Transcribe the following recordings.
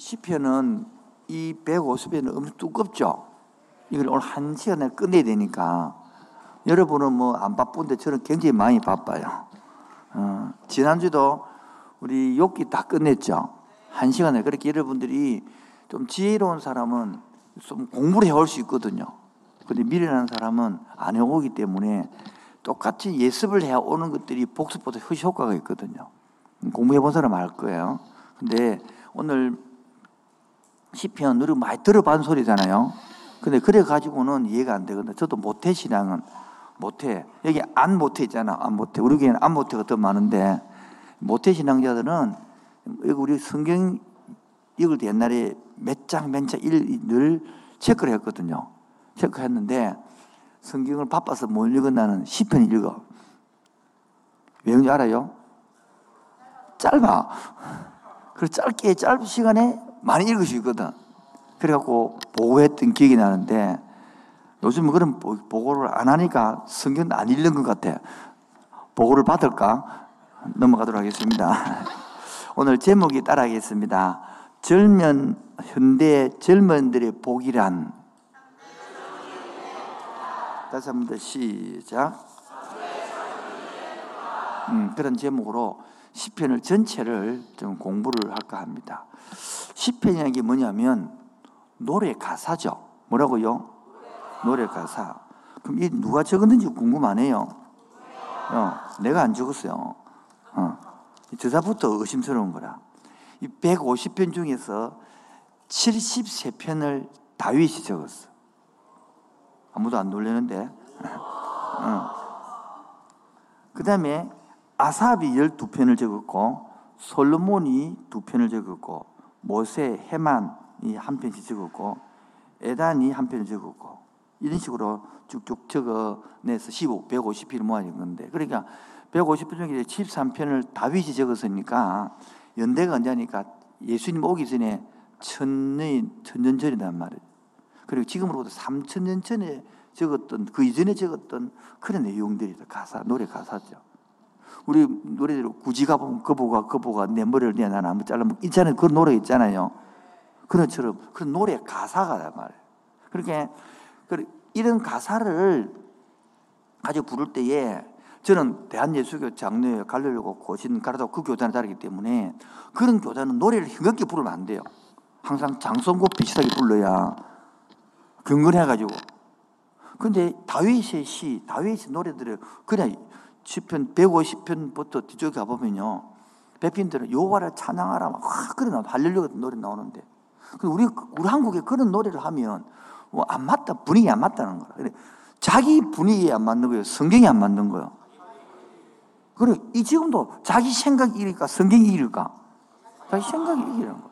시편은 이 150편은 엄청 두껍죠. 이걸 오늘 한 시간에 끝내야 되니까 여러분은 뭐 안 바쁜데 저는 굉장히 많이 바빠요. 어, 지난주도 우리 욕기 다 끝냈죠. 한 시간에 그렇게 여러분들이 좀 지혜로운 사람은 좀 공부를 해올 수 있거든요. 근데 미련한 사람은 안 해오기 때문에 똑같이 예습을 해오는 것들이 복습보다 효과가 있거든요. 공부해 본 사람 알 거예요. 근데 오늘 시편 우리 많이 들어본 소리잖아요. 근데 그래 가지고는 이해가 안 되거든요. 저도 모태 신앙은 모태 여기 안 모태 있잖아. 안 모태 우리 교회는 안 모태가 더 많은데 모태 신앙자들은 우리 성경 읽을 때 옛날에 몇 장, 몇 장, 늘 체크를 했거든요. 체크했는데 성경을 바빠서 못 읽었나는 시편 읽어. 왜인지 알아요? 짧아. 그래서 짧게, 짧은 시간에 많이 읽을 수 있거든. 그래갖고 보고했던 기억이 나는데 요즘은 그런 보고를 안 하니까 성경 안 읽는 것 같아. 보고를 받을까? 넘어가도록 하겠습니다. 오늘 제목이 따라하겠습니다. 젊은 현대 젊은들의 복이란 다시 한 번 더 시작. 음, 그런 제목으로 시편을 전체를 좀 공부를 할까 합니다. 시편이라는 게 뭐냐면 노래 가사죠. 뭐라고요? 노래 가사. 그럼 이 누가 적었는지 궁금하네요. 어, 내가 안 적었어요. 어, 저자부터 의심스러운 거라. 이 150편 중에서 73편을 다윗이 적었어. 아무도 안 놀래는데. 어. 그 다음에 아삽이 12편을 적었고, 솔로몬이 2편을 적었고, 모세, 해만이 한 편씩 적었고, 에단이 한 편을 적었고, 이런 식으로 쭉쭉 적어내서 15, 150편을 모아진 건데, 그러니까 150편 중에 73편을 다윗이 적었으니까, 연대가 언제니까 예수님 오기 전에 천년, 천년 전이란 말이에요. 그리고 지금으로부터 3천 년 전에 적었던, 그 이전에 적었던 그런 내용들이다. 가사, 노래 가사죠. 우리 노래대로 굳이 가보면 거보가 거보가 내 머리를 내나 나무 잘라면 있잖아요. 그런 노래 있잖아요. 그런 처럼 그런 노래 가사가 말이에요. 그렇게 이런 가사를 가지고 부를 때에 저는 대한예수교 장로에 가려고 고신 가르다 그 교단에 다르기 때문에 그런 교단은 노래를 흥겹게 부르면 안 돼요. 항상 장성곡 비슷하게 불러야 경건해가지고. 근데 다윗의 시, 다윗의 노래들을 그냥 시편 150편부터 뒤쪽에 가보면요. 배핀들은 여호와를 찬양하라 막 그래 나 할렐루야 같은 노래 나오는데. 우리 우리 한국에 그런 노래를 하면 뭐 안 맞다 분위기 안 맞다는 거야. 자기 분위기에 안 맞는 거예요. 성경이 안 맞는 거예요. 그리고 이 지금도 자기 생각이 이길까 성경이 이길까? 자기 생각이 이기는 거.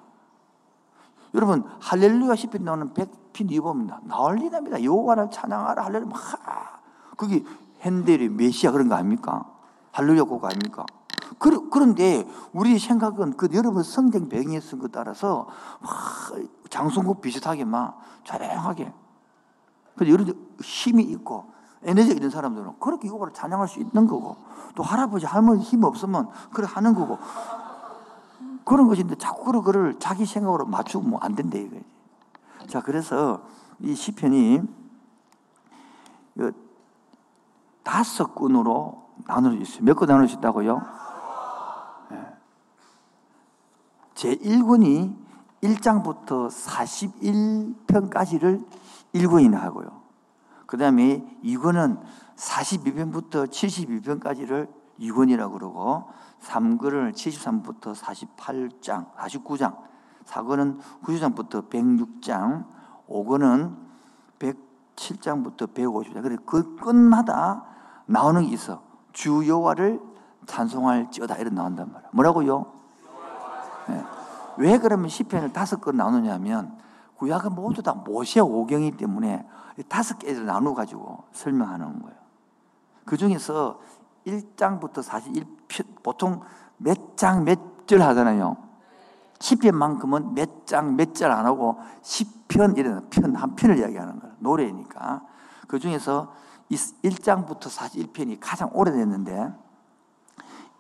여러분 할렐루야 10편 나오는 백핀 이봅니다. 난리 납니다. 여호와를 찬양하라 할렐루야. 막 그게 핸델이 메시아 그런 거 아닙니까? 할렐루야 곡 아닙니까? 그런데 우리 생각은 그 여러분 성경 배경에 쓴 것 따라서 막 장송곡 비슷하게 막 조용하게. 근데 여러분 힘이 있고 에너지 있는 사람들은 그렇게 여호와를 찬양할 수 있는 거고 또 할아버지 할머니 힘 없으면 그래 하는 거고 그런 것인데 자꾸 그거를 자기 생각으로 맞추면 안 된다 이거지. 자 그래서 이 시편이 다섯 군으로 나눌 수 있어요. 몇군 나눌 수 있다고요? 네. 제 1군이 1장부터 41편까지를 1군이나 하고요. 그 다음에 2권은 42편부터 72편까지를 2권이라고 그러고 3권을 73부터 48장, 49장, 4권은 90장부터 106장, 5권은 107장부터 150장. 그래 그 끝마다 나오는 게 있어. 주 여호와를 찬송할지어다 이런 나온단 말이야. 뭐라고요? 네. 왜 그러면 시편을 다섯 건 나누냐면 구약은 모두 다 모세 오경이기 때문에 다섯 개를 나누어 가지고 설명하는 거예요. 그 중에서 1장부터 41편 보통 몇 장 몇 절 하잖아요. 10편만큼은 몇 장 몇 절 안 하고 10편 이런 편 한 편을 이야기하는 거예요. 노래니까. 그 중에서 1장부터 41편이 가장 오래됐는데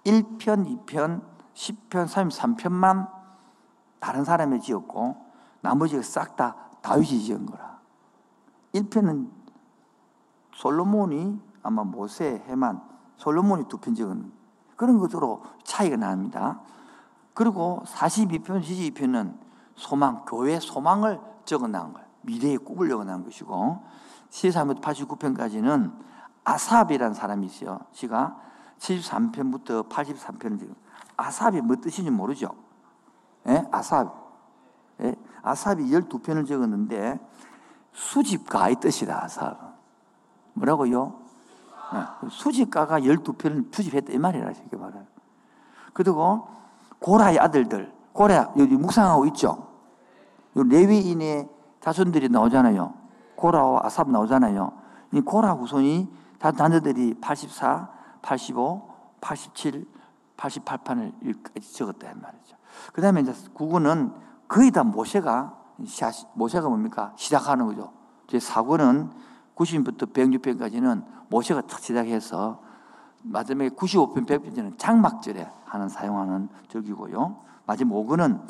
1편, 2편, 10편, 33편만 다른 사람이 지었고 나머지가 싹 다 다윗이 지은 거라. 1편은 솔로몬이 아마 모세, 해만, 솔로몬이 두편 적은 그런 것으로 차이가 납니다. 그리고 42편, 72편은 소망, 교회 소망을 적어놓은 거예요. 미래의 꿈을 적어놓은 것이고 73부터 89편까지는 아삽이라는 사람이 있어요. 시가 73편부터 83편은 지금 아삽이 뭐 뜻인지 모르죠. 예? 아삽. 예? 아삽이 12편을 적었는데 수집가의 뜻이다, 아삽. 뭐라고요? 예. 수집가가 12편을 수집했다 이 말이라 이게 말요 그리고 고라의 아들들, 고라 여기 묵상하고 있죠. 레위인의 자손들이 나오잖아요. 고라와 아삽 나오잖아요. 이 고라 후손이 다 자녀들이 84, 85, 87, 88판을 적었다 말이죠. 그 다음에 이제 구구는 거의 다 모세가, 모세가 뭡니까? 시작하는 거죠. 제 사고는 90편부터 106편까지는 모세가 탁 시작해서 마지막에 95편, 100편은 장막절에 하는 사용하는 적이고요. 마지막 5권은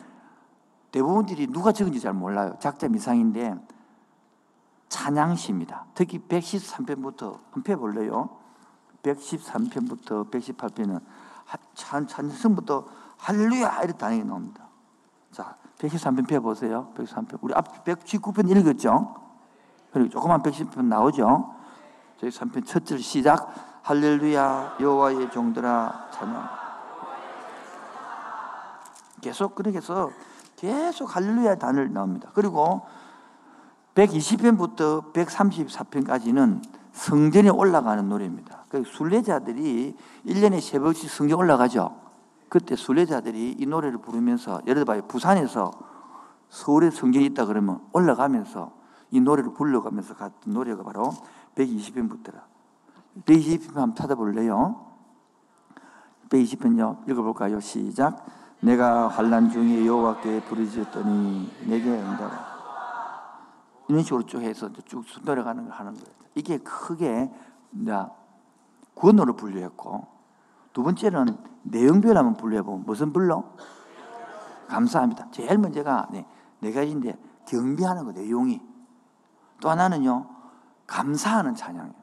대부분들이 누가 적은지 잘 몰라요. 작자 미상인데 찬양시입니다. 특히 113편부터 한편 볼래요? 113편부터 118편은 찬, 찬성부터 할렐루야 이렇게 단어가 나옵니다. 자, 113편 펴 보세요. 113편. 우리 앞 119편 읽었죠? 그리고 조그만 110편 나오죠? 저희 3편 첫절 시작. 할렐루야 여호와의 종들아 찬양. 계속 그렇게 해서 계속 할렐루야 단을 나옵니다. 그리고 120편부터 134편까지는 성전에 올라가는 노래입니다. 그 순례자들이 1년에 세 번씩 성전 올라가죠. 그때 순례자들이 이 노래를 부르면서 예를 들어 부산에서 서울에 성전이 있다 그러면 올라가면서 이 노래를 불러가면서 갔던 노래가 바로 120편부터라. 120편 한번 찾아볼래요? 120편요. 읽어볼까요? 시작. 내가 환란 중에 여호와께 부르짖었더니 내게 응답 이런 식으로 쭉 해서 쭉 내려가는 걸 하는 거예요. 이게 크게 구원으로 분류했고 두 번째는 내용별 한번 분류해보면 무슨 불러? 감사합니다. 제일 문제가 네, 네 가지인데 경비하는 거 내용이 또 하나는요 감사하는 찬양이에요.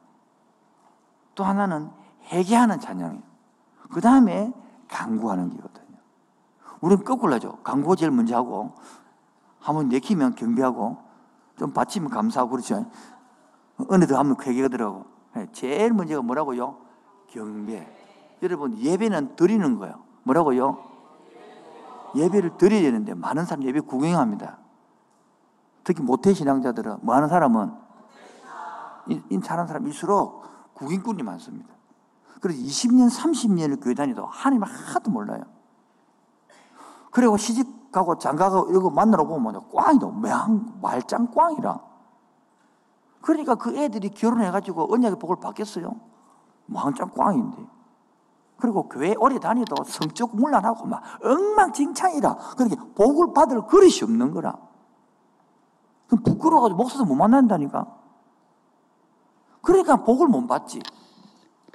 또 하나는 회개하는 찬양이에요. 그 다음에 강구하는 거거든요. 우리는 거꾸로 하죠. 강구가 제일 먼저 하고 한번 내키면 경비하고 좀 받치면 감사하고 그렇죠. 어느 더 하면 회개가더라고. 예, 제일 문제가 뭐라고요? 경배. 여러분 예배는 드리는 거예요. 뭐라고요? 예배를 드려야 되는데 많은 사람 예배 구경합니다. 특히 모태 신앙자들은 많은 사람은 인 잘하는 사람일수록 구경꾼이 많습니다. 그래서 20년, 30년을 교회 다니도 하나님을 하나도 몰라요. 그리고 시집 가고 장가가고 이거 만나러 보면 꽝이다. 말짱 꽝이라. 그러니까 그 애들이 결혼해가지고 언약의 복을 받겠어요? 왕짱 꽝인데. 그리고 교회 오래 다니도 성적 문란하고 막 엉망진창이라. 그렇게 복을 받을 그릇이 없는 거라. 부끄러워가지고 목사도 못 만난다니까. 그러니까 복을 못 받지.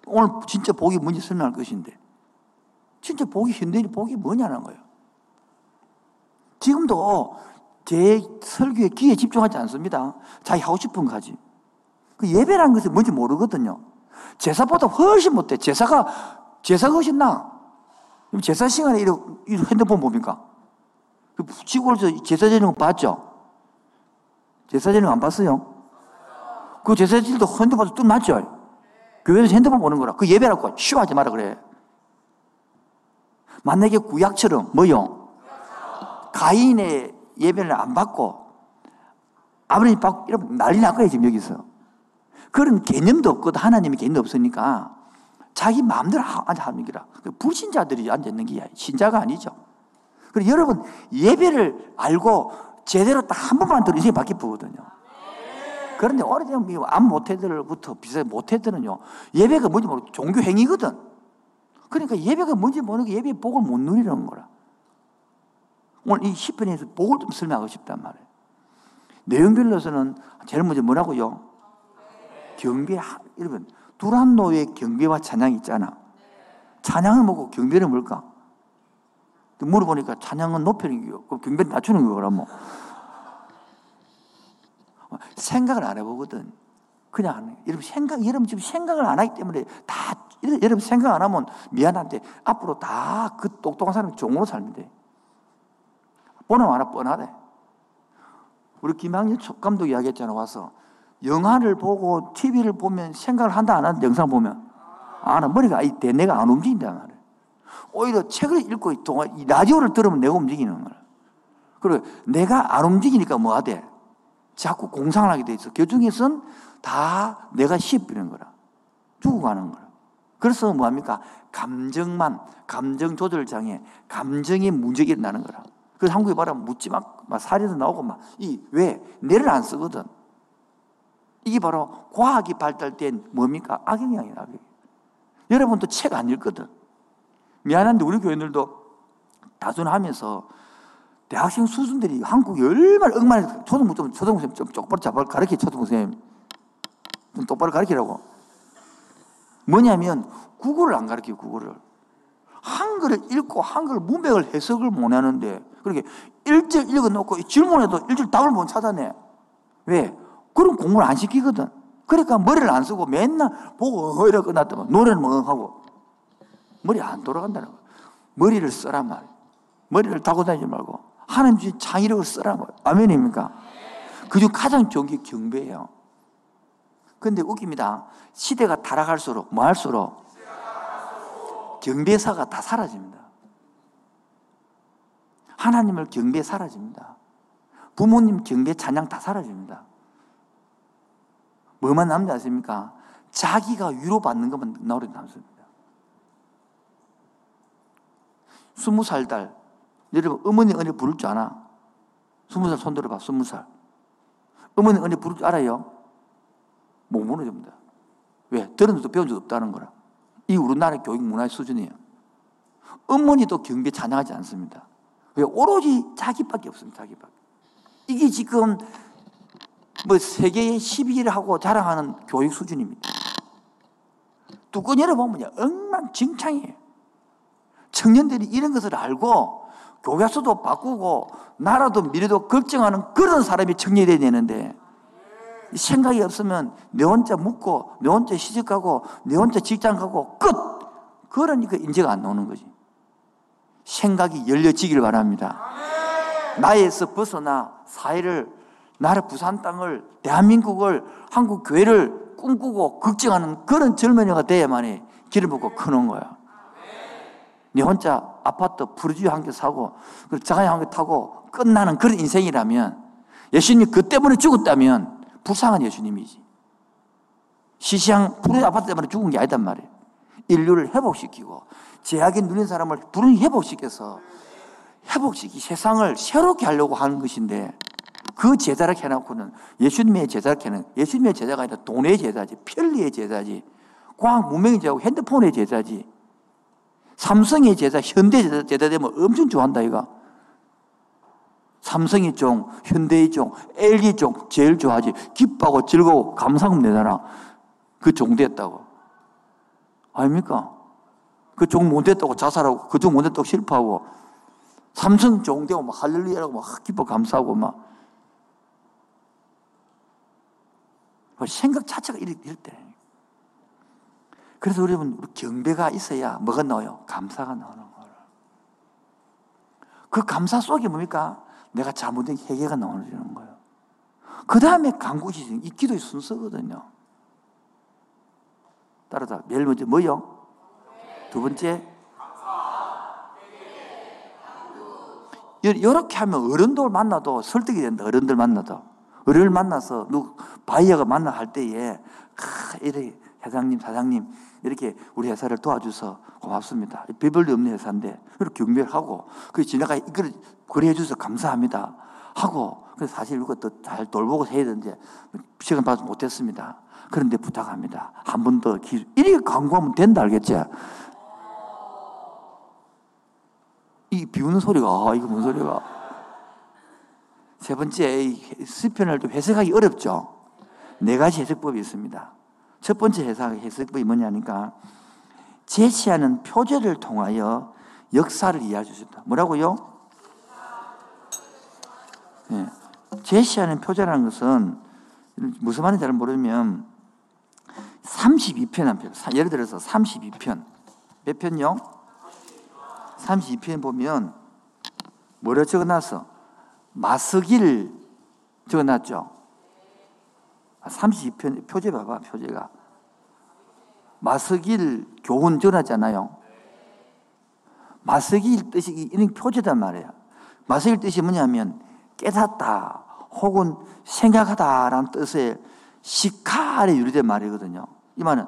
오늘 진짜 복이 뭔지 설명할 것인데. 진짜 복이 현대인 복이 뭐냐는 거예요. 지금도 제 설교에 귀에 집중하지 않습니다. 자기 하고 싶은 가지. 그 예배라는 것이 뭔지 모르거든요. 제사보다 훨씬 못해. 제사가, 제사가 훨씬 나. 제사 시간에 이 핸드폰 뭡니까? 그 지구에서 제사 지는 거 봤죠? 제사 지는 거 안 봤어요? 그 제사 지도 핸드폰 뚝 맞죠? 교회에서 핸드폰 보는 거라. 그 예배라고 쉬워하지 마라 그래. 만약에 구약처럼 뭐요? 가인의 예배를 안 받고 아버님 받고 이러면 난리 날 거예요, 지금 여기서. 그런 개념도 없거든. 하나님의 개념도 없으니까 자기 마음대로 하는 기라. 그 불신자들이 앉아있는 게 신자가 아니죠. 그리고 여러분, 예배를 알고 제대로 딱 한 번만 들으면 인생이 바뀌거든요. 그런데 오래되면 안 모태들부터 비슷하게 모태들은요, 예배가 뭔지 모르고 종교 행위거든. 그러니까 예배가 뭔지 모르고 예배의 복을 못 누리는 거라. 오늘 이 10편에서 복을 좀 설명하고 싶단 말이에요. 내용별로서는 제일 먼저 뭐라고요? 경배, 여러분, 두란노의 경배와 찬양이 있잖아. 찬양을 먹고 경배는 뭘까? 물어보니까 찬양은 높이는 거요. 그 경배 낮추는 거라 뭐. 생각을 안 해보거든. 그냥 하는 여러분 생각, 여러분 지금 생각을 안 하기 때문에 다, 여러분 생각 안 하면 미안한데 앞으로 다 그 똑똑한 사람이 종으로 살면 돼. 뻔하 하나 뻔하대. 우리 김학일 감독 이야기했잖아, 와서. 영화를 보고 TV를 보면 생각을 한다 안 한다 영상 보면 안 하. 머리가 내 내가 안 움직인다 말이야. 오히려 책을 읽고 이 라디오를 들으면 내가 움직이는 거야. 그리고 내가 안 움직이니까 뭐 하대? 자꾸 공상을 하게 돼 있어. 교중에선 다 내가 씹히는 거라. 죽어가는 거라. 그래서 뭐 합니까? 감정만, 감정 조절 장애, 감정의 문제가 일어나는 거라. 그래서 한국에 봐라, 묻지 막, 막 살인도 나오고 막, 이, 왜? 뇌를 안 쓰거든. 이게 바로 과학이 발달된 뭡니까? 악영향이에요, 악영. 여러분도 책 안 읽거든. 미안한데 우리 교인들도 다순하면서 대학생 수준들이 한국이 얼마나 얼마나 초등부 좀 초등부 좀 똑바로 잡아 가르쳐 초등부 선생님 좀 똑바로 가르치라고 뭐냐면 국어를 안 가르쳐 국어를 한글을 읽고 한글 문맥을 해석을 못 하는데 그렇게 일절 읽어놓고 질문에도 일절 답을 못 찾아내 왜 그럼 공부를 안 시키거든 그러니까 머리를 안 쓰고 맨날 보고 이래 끝났더만 노래는 뭐 하고 머리 안 돌아간다는 거야. 머리를 쓰란 말. 머리를 타고 다니지 말고 하나님 주신 창의력을 쓰란 거예요. 아멘입니까? 그중 가장 좋은 게 경배예요. 근데 웃깁니다. 시대가 타락할수록 뭐 할수록 경배사가 다 사라집니다. 하나님을 경배 사라집니다. 부모님 경배 찬양 다 사라집니다. 뭐만 남지 않습니까? 자기가 위로받는 것만 나오게 남습니다. 스무 살 딸. 여러분, 어머니 은혜 부를 줄 아나? 스무 살 손 들어봐, 스무 살. 어머니 은혜 부를 줄 알아요? 못 무너집니다. 왜? 들은 적도 배운 적 없다는 거라. 이 우리나라 교육 문화의 수준이에요. 어머니도 경배 찬양하지 않습니다. 왜? 오로지 자기밖에 없습니다, 자기밖에. 이게 지금 뭐 세계에 12위를 하고 자랑하는 교육 수준입니다. 뚜껑 열어보면 엉망진창이에요. 청년들이 이런 것을 알고 교과서도 바꾸고 나라도 미래도 걱정하는 그런 사람이 청년이 되는데 생각이 없으면 내 혼자 묵고 내 혼자 시집가고 내 혼자 직장 가고 끝! 그러니까 인재가 안 나오는 거지. 생각이 열려지기를 바랍니다. 나에서 벗어나 사회를 나라 부산 땅을 대한민국을 한국 교회를 꿈꾸고 걱정하는 그런 젊은이가 돼야만이 길을 먹고 크는 거야. 네 혼자 아파트 부르주이 한개 사고 자가용 한개 타고 끝나는 그런 인생이라면 예수님이 그 때문에 죽었다면 불쌍한 예수님이지. 시시한 부르주이 아파트 때문에 죽은 게 아니단 말이에요. 인류를 회복시키고 제약에 눌린 사람을 불운히 회복시켜서 회복시키 세상을 새롭게 하려고 하는 것인데 그 제자를 해놓고는 예수님의 제자를 해는 예수님의 제자가 아니라 돈의 제자지 편리의 제자지 과학 문명의 제자고 핸드폰의 제자지 삼성의 제자, 현대 제자, 제자 되면 엄청 좋아한다, 이가. 삼성의 종, 현대의 종, LG 종, 제일 좋아하지. 기뻐하고 즐거워, 감상금 내잖아. 그 종 됐다고. 아닙니까? 그 종못 됐다고 자살하고, 그 종못 됐다고 실패하고, 삼성 종 되고 막 할렐루야라고 막 기뻐 감사하고 막. 생각 자체가 이럴, 때. 그래서 여러분 경배가 있어야 뭐가 나와요? 감사가 나오는 거예요. 그 감사 속에 뭡니까? 내가 잘못된 회개가 나오는 거예요. 그 다음에 간구시 이 기도의 순서거든요. 따라서 제일 먼저 뭐요? 두 번째 이렇게 하면 어른들 만나도 설득이 된다. 어른들 만나도 어른을 만나서 누 바이어가 만나 할 때에 이래 회장님 사장님 이렇게 우리 회사를 도와줘서 고맙습니다. 별볼도 없는 회사인데 그렇게 경배를 하고 그 지나가 이걸 그래 주셔서 감사합니다. 하고 사실 이것도 잘 돌보고 해야 되는데 시간 받지 못했습니다. 그런데 부탁합니다. 한 번 더 기, 이렇게 광고하면 된다 알겠지? 이 비우는 소리가 아, 이거 뭔 소리가? 세 번째 스편을 좀 해석하기 어렵죠. 네 가지 해석법이 있습니다. 첫 번째 해석, 해석법이 뭐냐니까 제시하는 표제를 통하여 역사를 이해할 수 있습니다. 뭐라고요? 예. 제시하는 표제라는 것은 무슨 말인지 잘 모르면 32편 한 편. 예를 들어서 32편. 몇 편요? 32편 보면 뭐라 적어놨어? 마스기를 적어놨죠? 32편 아, 표제 봐봐 표제가 마스길 교훈 전하잖아요. 마스길 뜻이 이런 표제단 말이에요. 마스길 뜻이 뭐냐면 깨닫다 혹은 생각하다라는 뜻의 시카에 유리된 말이거든요. 이 말은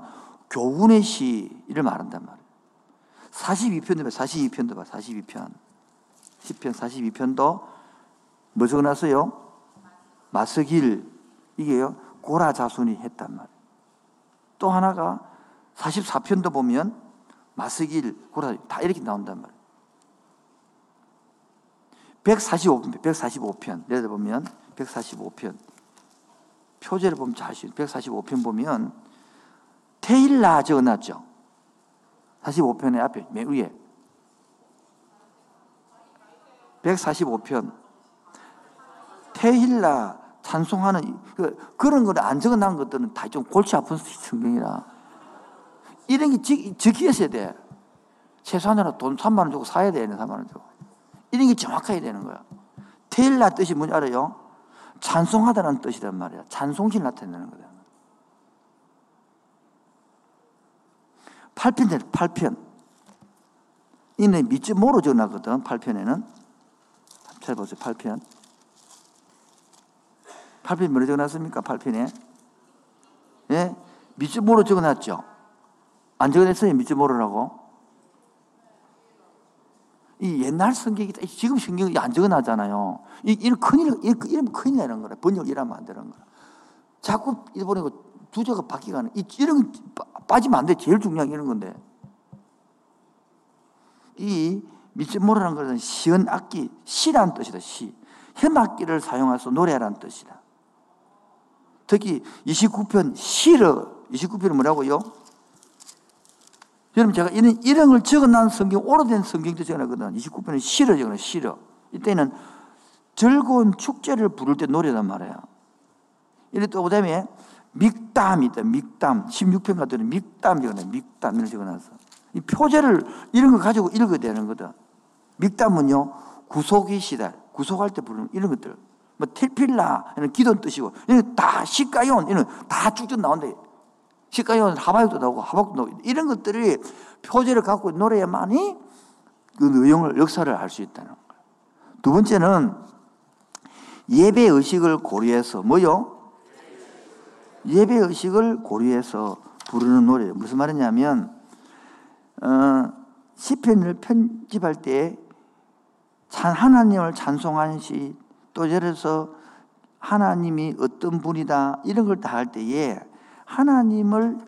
교훈의 시를 말한단 말이에요. 42편도 봐, 42편도 봐, 42편. 10편, 42편도 뭐 적어놨어요? 마스길, 이게요, 고라 자손이 했단 말이에요. 또 하나가 44편도 보면 마스길, 고라, 다 이렇게 나온단 말이에요. 145편, 145편. 예를 들어 보면 145편. 표제를 보면 자신 145편 보면 테일라 적어놨죠. 45편의 앞에 맨 위에 145편 테일라 찬송하는 그, 그런 걸 안 적어놓은 것들은 다 좀 골치 아픈 성경이라 이런 게 적, 적혀 있어야 돼. 최소한으로 돈 3만 원 주고 사야 되는 3만 원 주고. 이런 게 정확해야 되는 거야. 테일라 뜻이 뭔지 알아요? 찬송하다는 뜻이란 말이야. 찬송실 나타내는 거다. 8편 되 8편. 이는 밑줄 모로 적어놨거든, 8편에는. 찾아보세요, 8편. 8편 뭐로 적어놨습니까, 8편에? 예? 밑줄 모로 적어놨죠? 안 적어냈어요, 밑줄 모로라고? 이 옛날 성경이 지금 성경이 안 적어놨잖아요. 이, 이런 큰일, 이러면 큰일 나는 거라. 번역 이러면 안 되는 거라. 자꾸 일본에 두제가 바뀌가는, 이, 이런 빠지면 안 돼. 제일 중요한 이런 건데. 이 미츠모라는 것은 시은 악기, 시란 뜻이다, 시. 현악기를 사용해서 노래라는 뜻이다. 특히 29편 시르, 29편은 뭐라고요? 여러분 제가 이런 이름을 적어놓은 성경, 오래된 성경도 적어놨거든. 29편은 시르 적어놔, 시르. 이때는 즐거운 축제를 부를 때 노래단 말이에요. 이래 또 그다음에 믹담이 있다. 믹담. 16편 같은 믹담 적어놔. 믹담 이걸 적어놨어. 이 표제를 이런 거 가지고 읽어야 되는 거다. 믹담은요, 구속이시다. 구속할 때 부르는 이런 것들. 뭐 텔필라, 이런 기도 뜻이고, 이런 다 시가yon, 이런 다 쭉쭉 나온대. 시가yon 하바육도 나오고 하박도 나오고 이런 것들이 표제를 갖고 노래야만이 그 내용을 역사를 알 수 있다는 거예요. 두 번째는 예배 의식을 고려해서 뭐요? 예배 의식을 고려해서 부르는 노래 무슨 말이냐면 어, 시편을 편집할 때 하나님을 찬송하는 시, 또 예를서 하나님이 어떤 분이다 이런 걸 다 할 때에 하나님을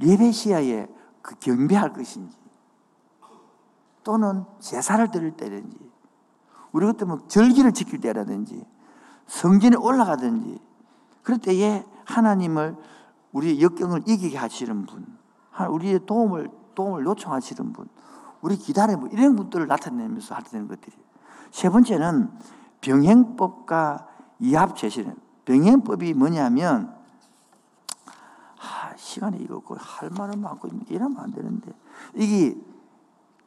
예배 시야에 그 경배할 것인지 또는 제사를 드릴 때든지 우리 같으면 절기를 지킬 때라든지 성전에 올라가든지 그럴 때에 하나님을 우리의 역경을 이기게 하시는 분, 우리의 도움을 도움을 요청하시는 분, 우리 분, 이런 분들을 나타내면서 하는 것들이. 세 번째는 병행법과 이합 제시는 병행법이 뭐냐면 아, 시간이 이거 할 말은 많고 이러면 안 되는데 이게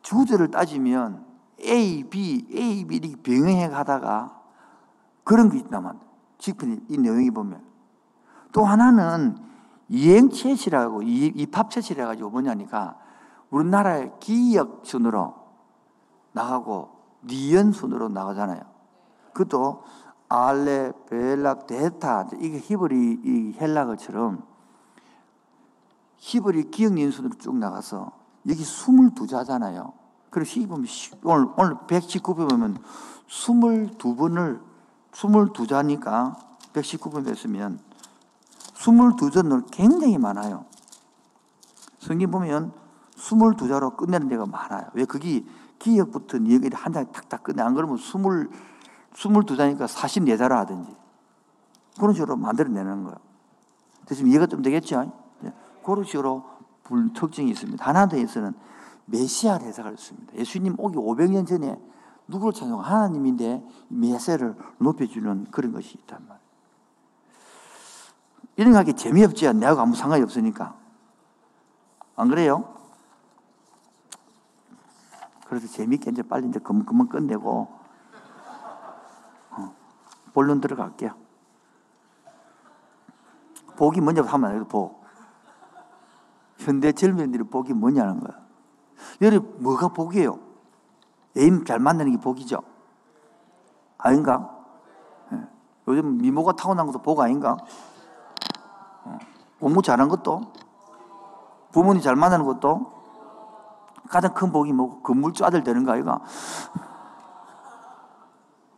주제를 따지면 A, B, A, B 이렇게 병행해 가다가 그런 게 있다만 지금 이 내용이 보면 또 하나는 이행체시라고 입합체시라 가지고 뭐냐니까 우리나라의 기역 순으로 나가고 니연 순으로 나가잖아요. 그것도 알레, 벨락, 데타 이게 히브리 이 헬라어처럼 히브리 니연 순으로 쭉 나가서 여기 22자잖아요. 그래서 보면 오늘 오늘 119번 보면 22번을 22자니까 119번 했으면 22전은 굉장히 많아요. 성경 보면 22자로 끝내는 데가 많아요. 왜 거기 기억부터 니역이 한 장에 탁탁 끝내. 안 그러면 20, 22자니까 44자로 하든지. 그런 식으로 만들어내는 거예요. 지금 이해가 좀 되겠죠? 네. 그런 식으로 특징이 있습니다. 하나 더 있어는 메시아를 해석할 수 있습니다. 예수님 오기 500년 전에 누구를 찬송 하나님인데 메시아를 높여주는 그런 것이 있단 말이에요. 이런 거 하기 재미없지. 내하고 아무 상관이 없으니까. 안 그래요? 그래서 재미있게 이제 빨리 이제 그만, 그만 끝내고, 어, 본론 들어갈게요. 복이 뭐냐고 하면 안 해도 복. 현대 젊은이들이 복이 뭐냐는 거야. 여러분, 뭐가 복이에요? 애인 잘 만나는 게 복이죠? 아닌가? 예. 요즘 미모가 타고난 것도 복 아닌가? 어. 공부 잘한 것도? 부모님 잘 만나는 것도? 가장 큰 복이 뭐고? 건물주 아들 되는 거 아이가?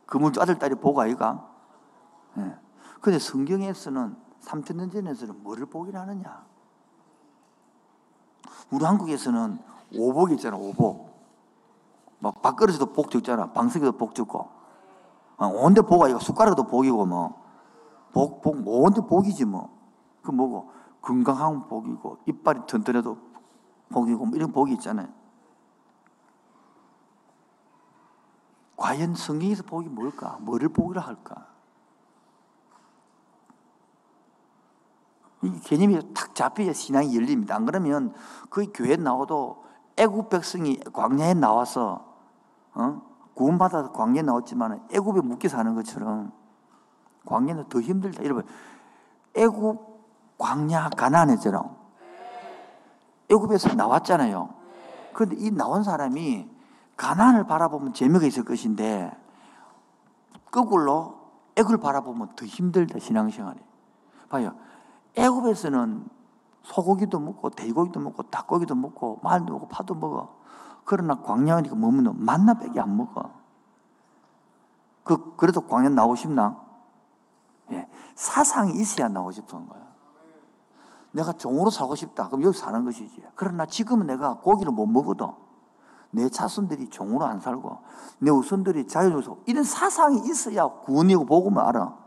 건물주 아들, 딸이 복 아이가? 예. 근데 성경에서는, 삼천년 전에서는 뭐를 복이라 하느냐? 우리 한국에서는 오복 있잖아, 오복. 막 밥그릇에도 복 적잖아. 방석에도 복 적고. 어, 온데 복아 이거 숟가락도 복이고 뭐. 복, 복, 뭐 온데 복이지 뭐. 그 뭐고. 건강한 복이고, 이빨이 튼튼해도 복이고, 뭐 이런 복이 있잖아요. 과연 성경에서 복이 뭘까? 뭐를 복이라 할까? 이 개념이 탁 잡혀야 신앙이 열립니다. 안 그러면 그 교회 나와도 애국 백성이 광야에 나와서 어? 구원받아서 광야에 나왔지만 애국에 묶여 사는 것처럼 광야는 더 힘들다. 여러분 애국 광야 가난했잖아. 애국에서 나왔잖아요. 그런데 이 나온 사람이 가난을 바라보면 재미가 있을 것인데 거꾸로 애국을 바라보면 더 힘들다 신앙생활이. 봐요. 애굽에서는 소고기도 먹고 돼지고기도 먹고 닭고기도 먹고 말도 먹고 파도 먹어. 그러나 광야니까 뭐면 만나밖에 안 먹어. 그 그래도 광야 나오고 싶나? 예. 사상이 있어야 나오고 싶은 거야. 내가 종으로 살고 싶다. 그럼 여기 사는 것이지. 그러나 지금은 내가 고기를 못 먹어도 내 자손들이 종으로 안 살고 내 우선들이 자유로서 이런 사상이 있어야 구원이고 복음을 알아.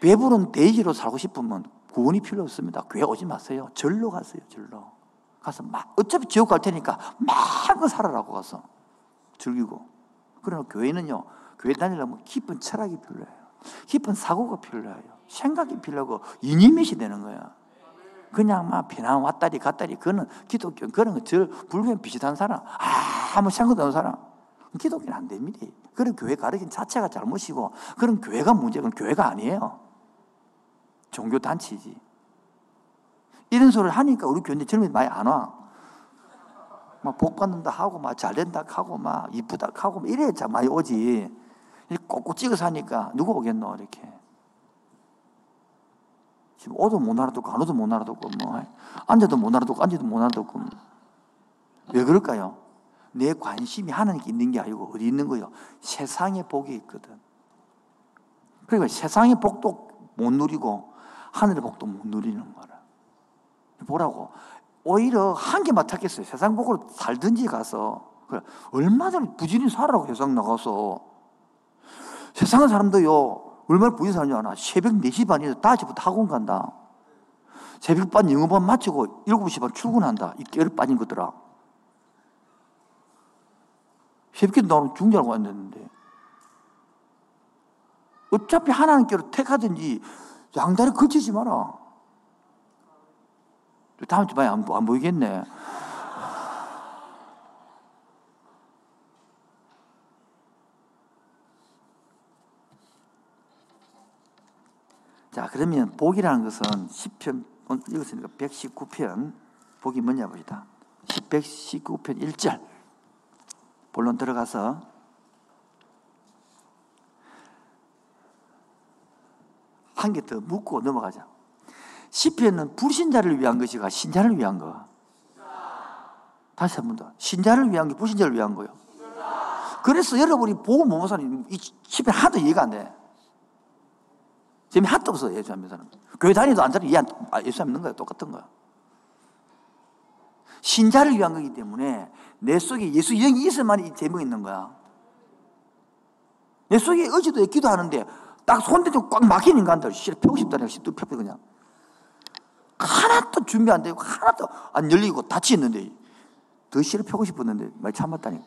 배부른 돼지로 살고 싶으면 구원이 필요 없습니다. 교회 오지 마세요. 절로 가세요. 절로. 가서 막 어차피 지옥 갈 테니까 마음껏 살아라고 가서 즐기고. 그러나 교회는요. 교회 다니려면 깊은 철학이 필요해요. 깊은 사고가 필요해요. 생각이 필요하고 이니밋이 되는 거야. 그냥 막 비난 왔다리 갔다리 그거는 기독교 그런 거절 불교는 비슷한 사람 아무 생각도 없는 사람 기독교는 안 됩니다. 그런 교회 가르친 자체가 잘못이고 그런 교회가 문제가 교회가 아니에요. 종교단체지. 이런 소리를 하니까 우리 교회 젊은이 많이 안 와. 막 복 받는다 하고, 막 잘 된다 하고, 막 이쁘다 하고, 이래야 많이 오지. 꼭꼭 찍어서 하니까 누구 오겠노, 이렇게. 지금 오도 못 알아듣고, 안 오도 못 알아듣고, 뭐, 앉아도 못 알아듣고, 앉아도 못 알아듣고. 왜 그럴까요? 내 관심이 하나님께 있는 게 아니고 어디 있는 거요? 세상의 복이 있거든. 그러니까 세상의 복도 못 누리고 하늘의 복도 못 누리는 거라. 보라고. 오히려 한 개만 택했어요. 세상 복으로 살든지 가서. 얼마나 부지런히 살아라고 세상 나가서. 세상 사람도요, 얼마나 부지런히 사는지 아나? 새벽 4시 반에 5시부터 학원 간다. 새벽 반 영어반 마치고 7시 반 출근한다. 이 깨를 빠진 것들아. 새벽에 나오는 중자라고 왔는데. 어차피 하나님께로 택하든지 양다리 거치지 마라. 다음 주에 안, 안 보이겠네. 자, 그러면 복이라는 것은 10편, 읽었으니까 119편, 복이 뭐냐 봅시다. 119편 1절. 본론 들어가서 한 개 더 묻고 넘어가자. 시편은 불신자를 위한 것이가 신자를 위한 거. 다시 한 번 더. 신자를 위한 게 불신자를 위한 거요. 그래서 여러분이 보고 못 사는 이 시편 하나도 이해가 안 돼. 재미 하나도 없어, 예수 안 믿는 사람. 교회 다니도 안 사람 이해 안, 아, 예수 안 믿는 거야. 똑같은 거야. 신자를 위한 거기 때문에 내 속에 예수 영이 있어야만 이 제목이 있는 거야. 내 속에 어제도 기도하는데 딱 손대고 꽉 막힌 인간들, 씨, 펴고 싶다. 내가 또 펴고 그냥. 하나도 준비 안 되고, 하나도 안 열리고 닫혀있는데, 더 씨를 펴고 싶었는데 말 참았다니.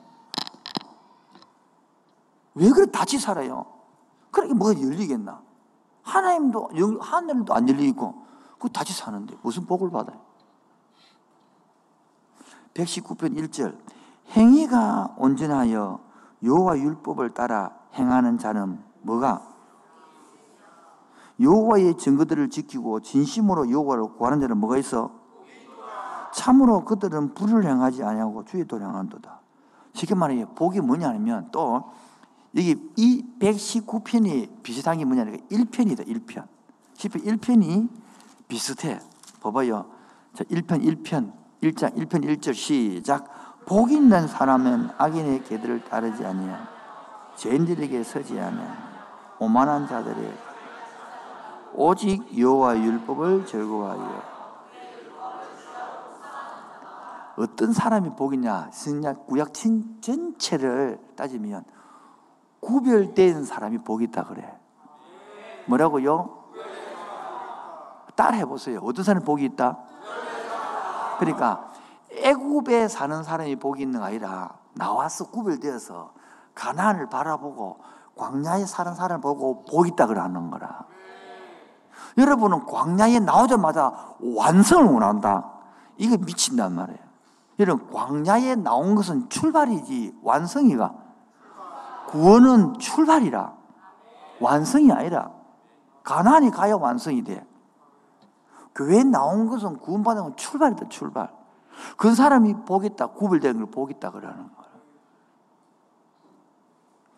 왜 그래 같이 살아요? 그렇게 뭐가 열리겠나? 하나님도 하늘도 안 열리고 그 같이 사는데 무슨 복을 받아요? 119편 1절 행위가 온전하여 여호와 율법을 따라 행하는 자는 뭐가 여호와의 증거들을 지키고 진심으로 여호와를 구하는 자는 뭐가 있어? 참으로 그들은 불을 행하지 아니하고 주의 도를 행한도다. 쉽게 말해 복이 뭐냐면 또 여기 이 119편이 비슷한 게 뭐냐면 1편이다 1편. 10편 1편이 비슷해. 봐봐요. 자 1편 1편 1장 1편 1절 시작. 복 있는 사람은 악인의 계들을 따르지 아니하 죄인들에게 서지 않아 오만한 자들의 오직 여호와 율법을 즐거워하여 어떤 사람이 복이냐 신약 구약 전체를 따지면 구별된 사람이 복이 있다 그래. 뭐라고요? 따라해 보세요. 어떤 사람이 복이 있다? 그러니까 애굽에 사는 사람이 복이 있는 게 아니라 나와서 구별되어서 가나안을 바라보고 광야에 사는 사람을 보고 복이 있다 그러는 거라. 여러분은 광야에 나오자마자 완성을 원한다. 이거 미친단 말이에요. 여러분 광야에 나온 것은 출발이지 완성이가 구원은 출발이라. 완성이 아니라. 가난이 가야 완성이 돼. 교회에 나온 것은 구원받은 건 출발이다, 출발. 그 사람이 보겠다, 구별되는 걸 보겠다, 그러는 거예요.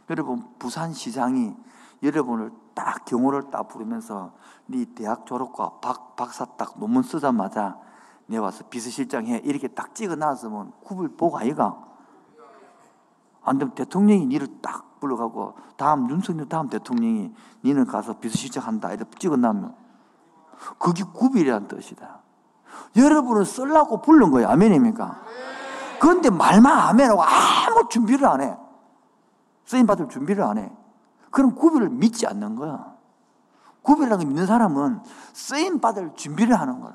여러분, 부산시장이 여러분을 딱 경호를 딱 부르면서 네 대학 졸업과 박, 박사 딱 논문 쓰자마자 내 와서 비서실장 해. 이렇게 딱 찍어 놨으면 구별 보고 아이가? 안 되면 대통령이 니를 딱 불러가고 다음 윤석열 다음 대통령이 니는 가서 비서실장 한다 이렇게 찍어놔면 그게 구별이라는 뜻이다. 여러분은 쓰려고 부른 거예요. 아멘입니까? 그런데 말만 아멘하고 아무 준비를 안 해. 쓰임 받을 준비를 안 해. 그럼 구별을 믿지 않는 거야. 걸 믿는 사람은 쓰임 받을 준비를 하는 거야.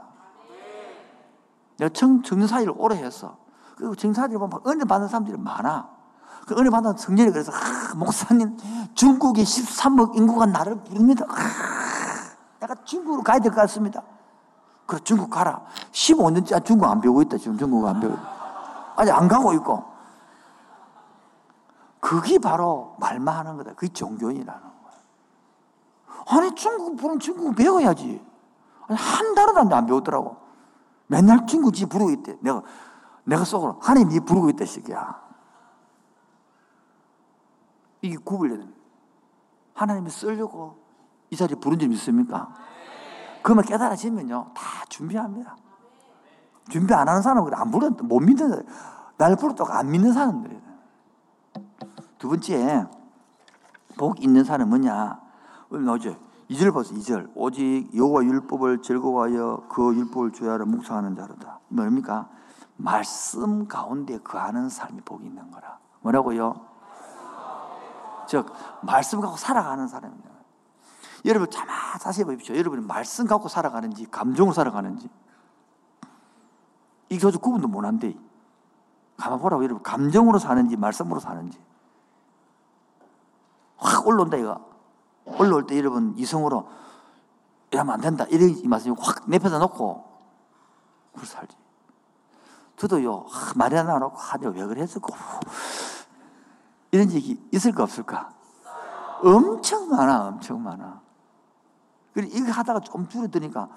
내가 청, 청사일을 오래 했어. 그리고 청사일 보면 은혜 받는 사람들이 많아. 그 은혜 받은 성전이 그래서 아, 목사님 중국의 13억 인구가 나를 부릅니다. 아, 내가 중국으로 가야 될 것 같습니다. 그래 중국 가라. 15년째 중국 안 배우고 있다. 지금 중국 안 배우고 아직 안 가고 있고. 그게 바로 말만 하는 거다. 그게 종교인이라는 거야. 아니 중국 부르면 중국 배워야지. 아니, 한 달은 안 배우더라고. 맨날 중국 지 부르고 있대. 내가 내가 속으로 하나님 니 부르고 있다 시기야. 이게 구분해야 됩니다. 하나님이 쓰려고 이 자리에 부른 줄 믿습니까? 그러면 깨달아지면요, 다 준비합니다. 준비 안 하는 사람은 안 부르, 못 믿는, 날 부르다고 안 믿는 사람들이에요. 두 번째, 복 있는 사람은 뭐냐? 나오죠. 2절 보세요, 2절. 오직 여호와 율법을 즐거워하여 그 율법을 주야로 묵상하는 자로다. 뭡니까? 말씀 가운데 거하는 삶이 복이 있는 거라. 뭐라고요? 즉 말씀 갖고 살아가는 사람입니다. 여러분 참 자세히 보십시오. 여러분이 말씀 갖고 살아가는지 감정으로 살아가는지 이 교주 구분도 못한대. 가만 보라고 여러분 감정으로 사는지 말씀으로 사는지 확 올라온다 이거. 올라올 때 여러분 이성으로 이러면 안 된다 이런 말씀이 확 내펴다 놓고 그걸 살지. 저도요 말이 안 나오고 하죠 왜 그랬을까 이런 얘기 있을까 없을까? 엄청 많아, 엄청 많아. 그리고 이거 하다가 좀 줄어드니까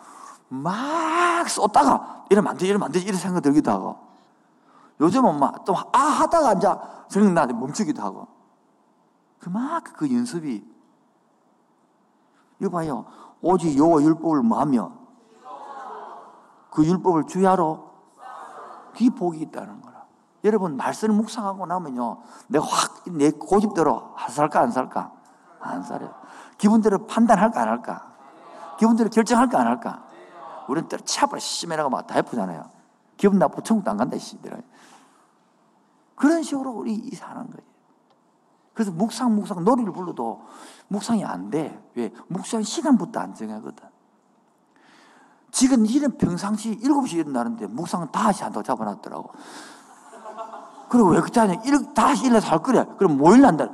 막 쏟다가 이러면 안 돼, 이러면 안 돼, 이런 생각 들기도 하고. 요즘은 막 또 아 하다가 이제 생각나는데 멈추기도 하고. 그만큼 그 연습이. 이거 봐요. 오직 여호와 율법을 뭐하며? 그 율법을 주야로 그게 복이 있다는 거라. 여러분 말씀을 묵상하고 나면요. 내가 확내 고집대로 살까 안 살까? 안 살아요. 기분대로 판단할까 안 할까? 기분대로 결정할까 안 할까? 우리는 때로 차버려 심해라고 막다 해프잖아요. 기분 나쁘고 천국도 안 간다 씨들 그런 식으로 우리 사는 거예요 그래서 묵상 묵상 노래를 불러도 묵상이 안 돼 왜 묵상 시간부터 안 정하거든 지금 일은 평상시 7시 일어나는데 묵상은 5시 한다고 잡아놨더라고 그리고 왜 그때 하냐? 다시 일어나서 할 거래. 그럼 뭐 일난다?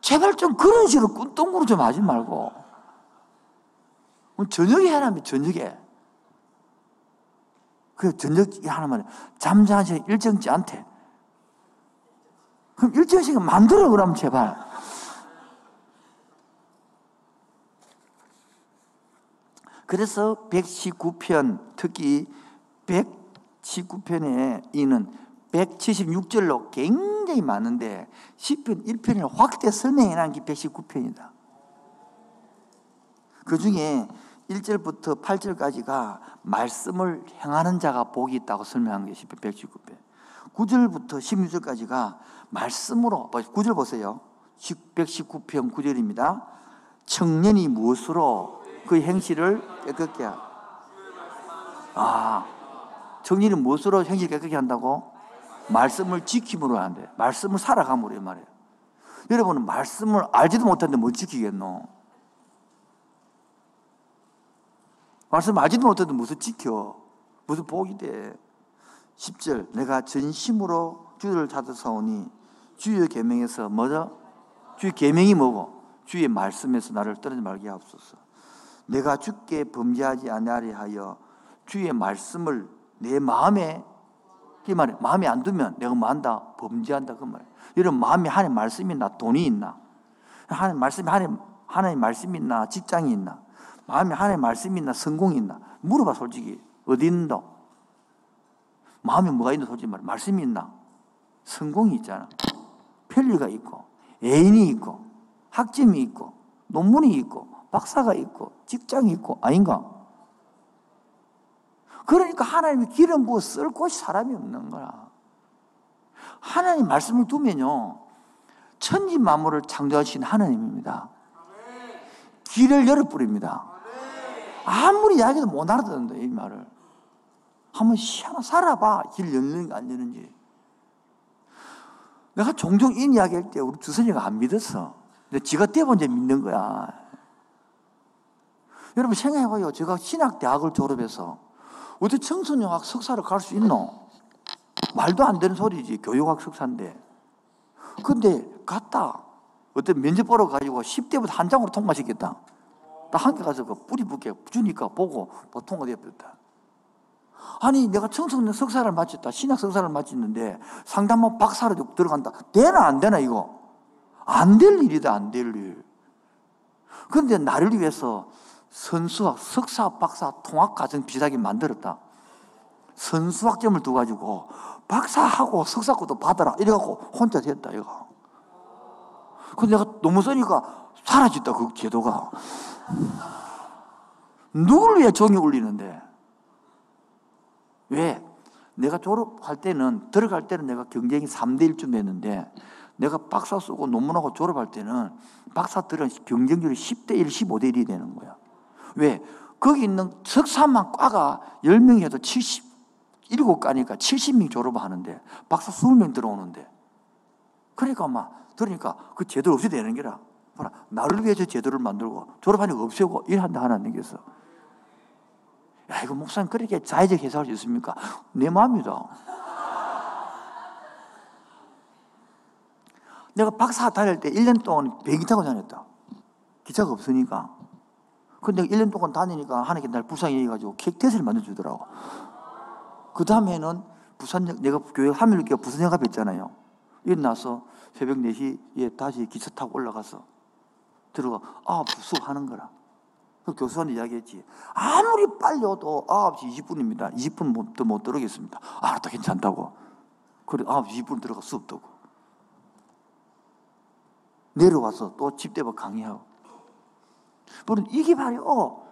제발 좀 그런 식으로 꾼똥으로 좀 하지 말고. 저녁에 하라면 저녁에. 그 저녁에 하나만 잠자는 일정치 않대. 그럼 일정 시간 만들어 그러면 제발. 그래서 119편 특히 119편에 이는 176절로 굉장히 많은데 10편 1편을 확대 설명해 놓은 게 119편이다. 그 중에 1절부터 8절까지가 말씀을 행하는 자가 복이 있다고 설명한 게 10편 119편. 9절부터 16절까지가 말씀으로 9절 보세요. 119편 9절입니다. 청년이 무엇으로 그 행실을 깨끗게 하. 아, 청년이 무엇으로 행실 깨끗게 한다고? 말씀을 지킴으로 하는데, 말씀을 살아감으로 말이에요. 여러분은 말씀을 알지도 못하는데 뭘 지키겠노? 말씀 알지도 못하는데 무슨 지켜? 무슨 복이 돼? 10절 내가 전심으로 주를 찾아서 오니 주의 계명에서 뭐죠? 주의 계명이 뭐고? 주의 말씀에서 나를 떨어지 말게 하옵소서. 내가 주께 범죄하지 아니하려 하여 주의 말씀을 내 마음에 그 말에 마음에 안 두면 내가 뭐 한다? 범죄한다 그 말이에요. 여러분 마음에 하나님 말씀이 있나? 돈이 있나? 하나님 말씀이 하나님, 하나님 말씀이 있나? 직장이 있나? 마음에 하나님 말씀이 있나? 성공이 있나? 물어봐 솔직히 어디 있는다? 마음에 뭐가 있나 솔직히 말해 말씀이 있나? 성공이 있잖아. 편리가 있고 애인이 있고 학점이 있고 논문이 있고 박사가 있고 직장이 있고 아닌가? 그러니까 하나님이 기름 부어 쓸 곳이 사람이 없는 거야. 하나님 말씀을 두면요. 천지 만물을 창조하신 하나님입니다. 길을 열어버립니다. 아무리 이야기도 못 알아듣는다, 이 말을. 한번 살아봐. 길 열리는지 안 열리는지. 내가 종종 이 이야기 할 때 우리 주선이가 안 믿었어. 근데 지가 때본제 믿는 거야. 여러분 생각해봐요. 제가 신학대학을 졸업해서 어디 청소년학 석사를 갈 수 있노? 말도 안 되는 소리지. 교육학 석사인데. 근데 갔다. 어떤 면접 보러 가지고 10대부터 한 장으로 통과시켰다. 딱 한 개 가서 그 뿌리 붙게 주니까 보고 뭐 통과되었다. 아니 내가 청소년 석사를 마쳤다. 신학 석사를 마쳤는데 상담원 박사로 들어간다. 되나 안 되나 이거? 안 될 일이다 안 될 일. 그런데 나를 위해서 선수학, 석사, 박사, 통합 과정 비슷하게 만들었다. 선수학점을 두 가지고 박사하고 석사고도 받아라. 이래갖고 혼자 됐다, 이거. 근데 내가 너무 쓰니까 사라졌다, 그 제도가. 누굴 위해 종이 울리는데? 왜? 내가 졸업할 때는, 들어갈 때는 내가 경쟁이 3대 1쯤 됐는데, 내가 박사 쓰고 논문하고 졸업할 때는 박사들은 경쟁률이 10대 1, 15대 1이 되는 거야. 왜? 거기 있는 석사만 과가 10명 해도 77과니까 70명 졸업하는데 박사 20명 들어오는데 그러니까 막 들으니까 그 제도를 없이 되는 게라. 나를 위해 서 제도를 만들고 졸업하니까 없애고 일한다 하나 넘겼어. 야, 이거 목사님 그렇게 자의적 해석할 수 있습니까? 내 마음이다. 내가 박사 다닐 때 1년 동안 비행기 타고 다녔다. 기차가 없으니까. 근데 1년 동안 다니니까 하나님께 날 불쌍히 해가지고 객테스를 만들어주더라고. 그 다음에는 부산역, 내가 교회 하늘교회 부산역 앞에 있잖아요. 일어나서 새벽 4시에 다시 기차 타고 올라가서 들어가 9시 하는 거라. 그 교수한테 이야기했지. 아무리 빨리 오도 9시 20분입니다. 20분 못 들어오겠습니다. 아, 다 괜찮다고. 그래, 9시 20분 들어가 수업 듣고. 내려와서 또 집대박 강의하고. 물론 이게 바로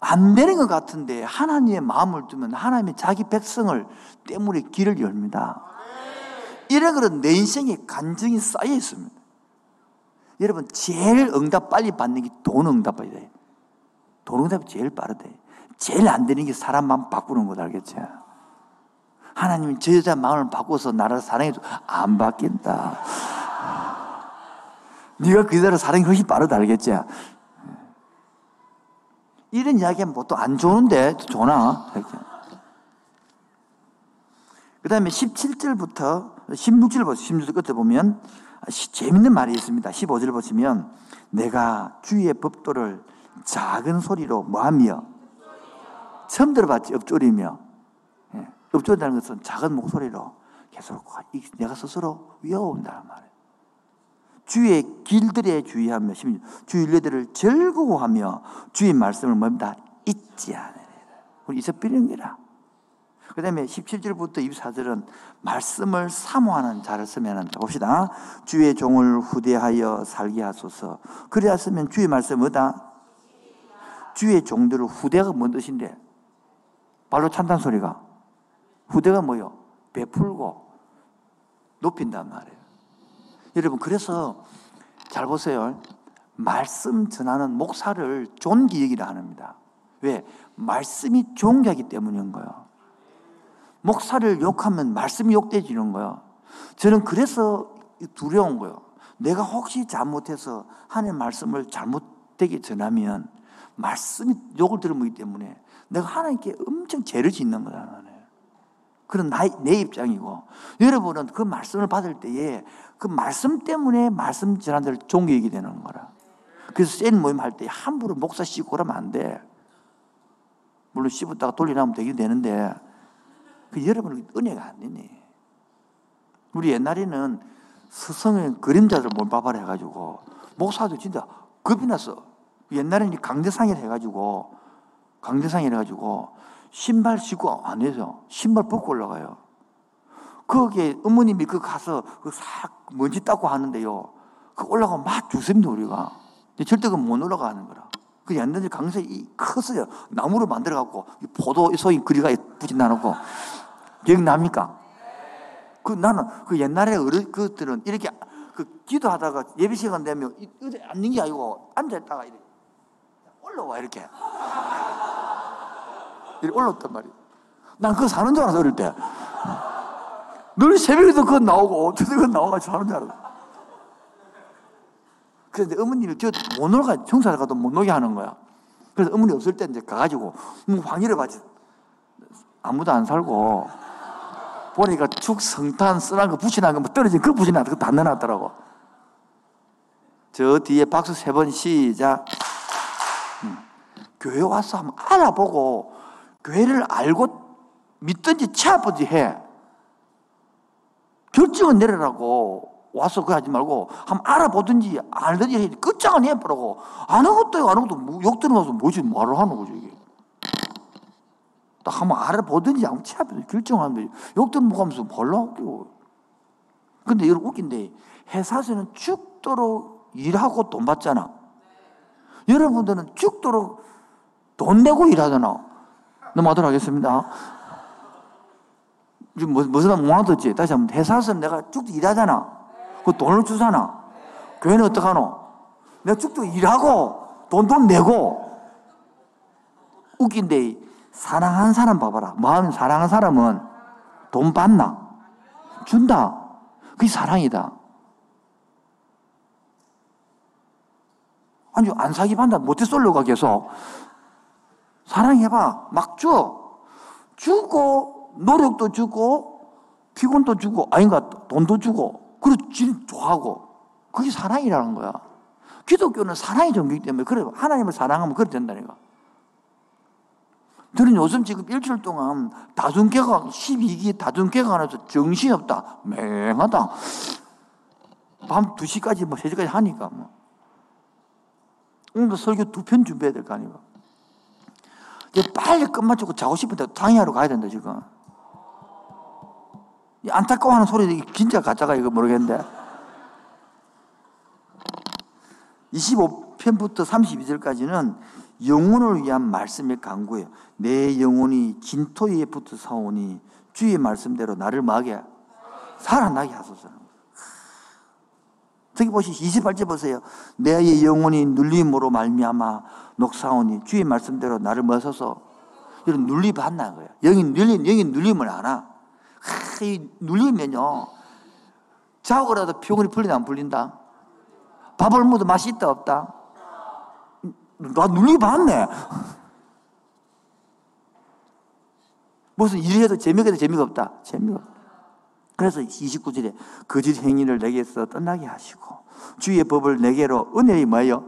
안 되는 것 같은데 하나님의 마음을 두면 하나님의 자기 백성을 때문에 길을 열립니다. 이런 것은 내 인생에 간증이 쌓여 있습니다. 여러분 제일 응답 빨리 받는 게 돈 응답 이야 돼. 돈 응답이 제일 빠르대. 제일 안 되는 게 사람 마음 바꾸는 것 알겠지? 하나님이 저 여자 마음을 바꿔서 나를 사랑해도 안 바뀐다. 네가 그대로 사랑이 훨씬 빠르다 알겠지? 이런 이야기하면 보통 안 좋은데 좋나? 그 다음에 17절부터 16절 보세요. 16절 끝에 보면 재밌는 말이 있습니다. 15절 보시면 내가 주의 법도를 작은 소리로 뭐하며 처음 들어봤지 읊조리며 예. 읊조린다는 것은 작은 목소리로 계속 내가 스스로 외워온다는 말이에요. 주의 길들에 주의하며 주의 일들을 즐거워하며 주의 말씀을 뭡니다 잊지 않으리라. 우리 이서비는이라. 그 다음에 17절부터 24절은 말씀을 사모하는 자를 쓰면 봅시다. 주의 종을 후대하여 살게 하소서. 그래야으면 주의 말씀 뭐다? 주의 종들을 후대가 뭔 뜻인데? 발로 찬단 소리가. 후대가 뭐요? 베풀고 높인단 말이에요. 여러분, 그래서 잘 보세요. 말씀 전하는 목사를 존귀 얘기를 합니다. 왜? 말씀이 존귀하기 때문인 거예요. 목사를 욕하면 말씀이 욕되지는 거야. 저는 그래서 두려운 거예요. 내가 혹시 잘못해서 하나님 말씀을 잘못되게 전하면 말씀이 욕을 들어보기 때문에 내가 하나님께 엄청 죄를 짓는 거다. 그런 나의, 내 입장이고 여러분은 그 말씀을 받을 때에 그 말씀 때문에 말씀 전한 데를 종교이게 되는 거라. 그래서 센 모임 할 때 함부로 목사 씻고 그러면 안 돼. 물론 씹었다가 돌려나오면 되긴 되는데 그 여러분은 은혜가 안 되네. 우리 옛날에는 스승의 그림자를 몰바바를 해가지고 목사도 진짜 겁이 났어. 옛날에는 강대상을 해가지고 강대상을 해가지고 신발 신고 안 해서 신발 벗고 올라가요. 거기에 어머님이 그 가서 그싹 먼지 닦고 하는데요. 그 올라가면 막 주습니다 우리가. 절대 그못 올라가는 거라. 그 옛날에 강석이 컸어요. 나무로 만들어 갖고 포도 소인 그리가 붙인다놓고 기억납니까? 그 나는 그 옛날에 어른 그들은 이렇게 그 기도하다가 예배 시간 되면 의자에 앉는 게 아니고 앉아 있다가 이렇게 올라와 이렇게 이렇게 올라왔단 말이야. 난 그거 사는 줄 알았어 어릴 때. 늘 새벽에도 그거 나오고 저녁에 나와가지고 사는 줄 알았어. 그런데 어머님이 저못 놀가 청사를 가도 못 놀게 하는 거야. 그래서 어머니 없을 때 이제 가가지고 뭐 황희를 봐지 아무도 안 살고 보니까 축 성탄 쓰란 거 붙이는 거 뭐 떨어진 그 붙이나 그거 다 넣어놨더라고. 저 뒤에 박수 세 번 시작. 음. 교회 와서 한번 알아보고 교회를 알고 믿든지 치아버지 해. 결정은 내려라고 와서 그 하지 말고 한번 알아보든지 알든지 해. 끝장은 해보라고. 아는 것도 아는 것도 욕 들어가서 뭐지 말을 하는 거죠 이게. 딱 한번 알아보든지 한번 치아버지 결정하면 되지. 욕 들어가면서 몰라 웃겨. 근데 여러분 웃긴데 회사에서는 죽도록 일하고 돈 받잖아. 여러분들은 죽도록 돈 내고 일하잖아. 넘어가도록 하겠습니다. 지금 뭐, 무슨 말못 알아듣지? 다시 한번 회사에서 내가 쭉 일하잖아. 그 돈을 주잖아. 교회는 어떡하노? 내가 쭉쭉 일하고 돈돈 내고 웃긴데 사랑한 사람 봐봐라. 마음 사랑한 사람은 돈 받나? 준다. 그게 사랑이다. 아니, 안 사기 받다 못해 쏠려가 계속. 사랑해봐. 막 줘. 주고, 노력도 주고, 피곤도 주고, 아닌가, 돈도 주고, 그리고 지 좋아하고. 그게 사랑이라는 거야. 기독교는 사랑이 종교이기 때문에, 그래, 하나님을 사랑하면 그래 된다니까. 저는 요즘 지금 일주일 동안 다중개가, 12기 다중개가 안에서 정신이 없다. 맹하다. 밤 2시까지, 뭐 3시까지 하니까 뭐. 오늘 설교 두 편 준비해야 될 거 아니에요. 빨리 끝마치고 자고 싶은데 당회하러 가야 된다, 지금. 안타까워하는 소리, 진짜 가짜가 이거 모르겠는데. 25편부터 32절까지는 영혼을 위한 말씀의 강구예요. 내 영혼이 진토 위에 붙어 사오니 주의 말씀대로 나를 막게 살아나게 하소서. 저기 보시 28절 보세요. 내 영혼이 눌림으로 말미암아 녹사오니 주의 말씀대로 나를 머서서 이런 눌림 받나 거예요. 영이 눌림 영이 눌림을 안아. 이 눌리면요 자고라도 피곤이 풀리나 안 풀린다. 밥을 먹어도 맛이 있다 없다. 나 눌림 받네. 무슨 일해도 재미가 돼 재미가 없다. 재미가 없다. 그래서 29절에 거짓 행위를 내게서 떠나게 하시고 주의 법을 내게로 은혜의 뭐예요?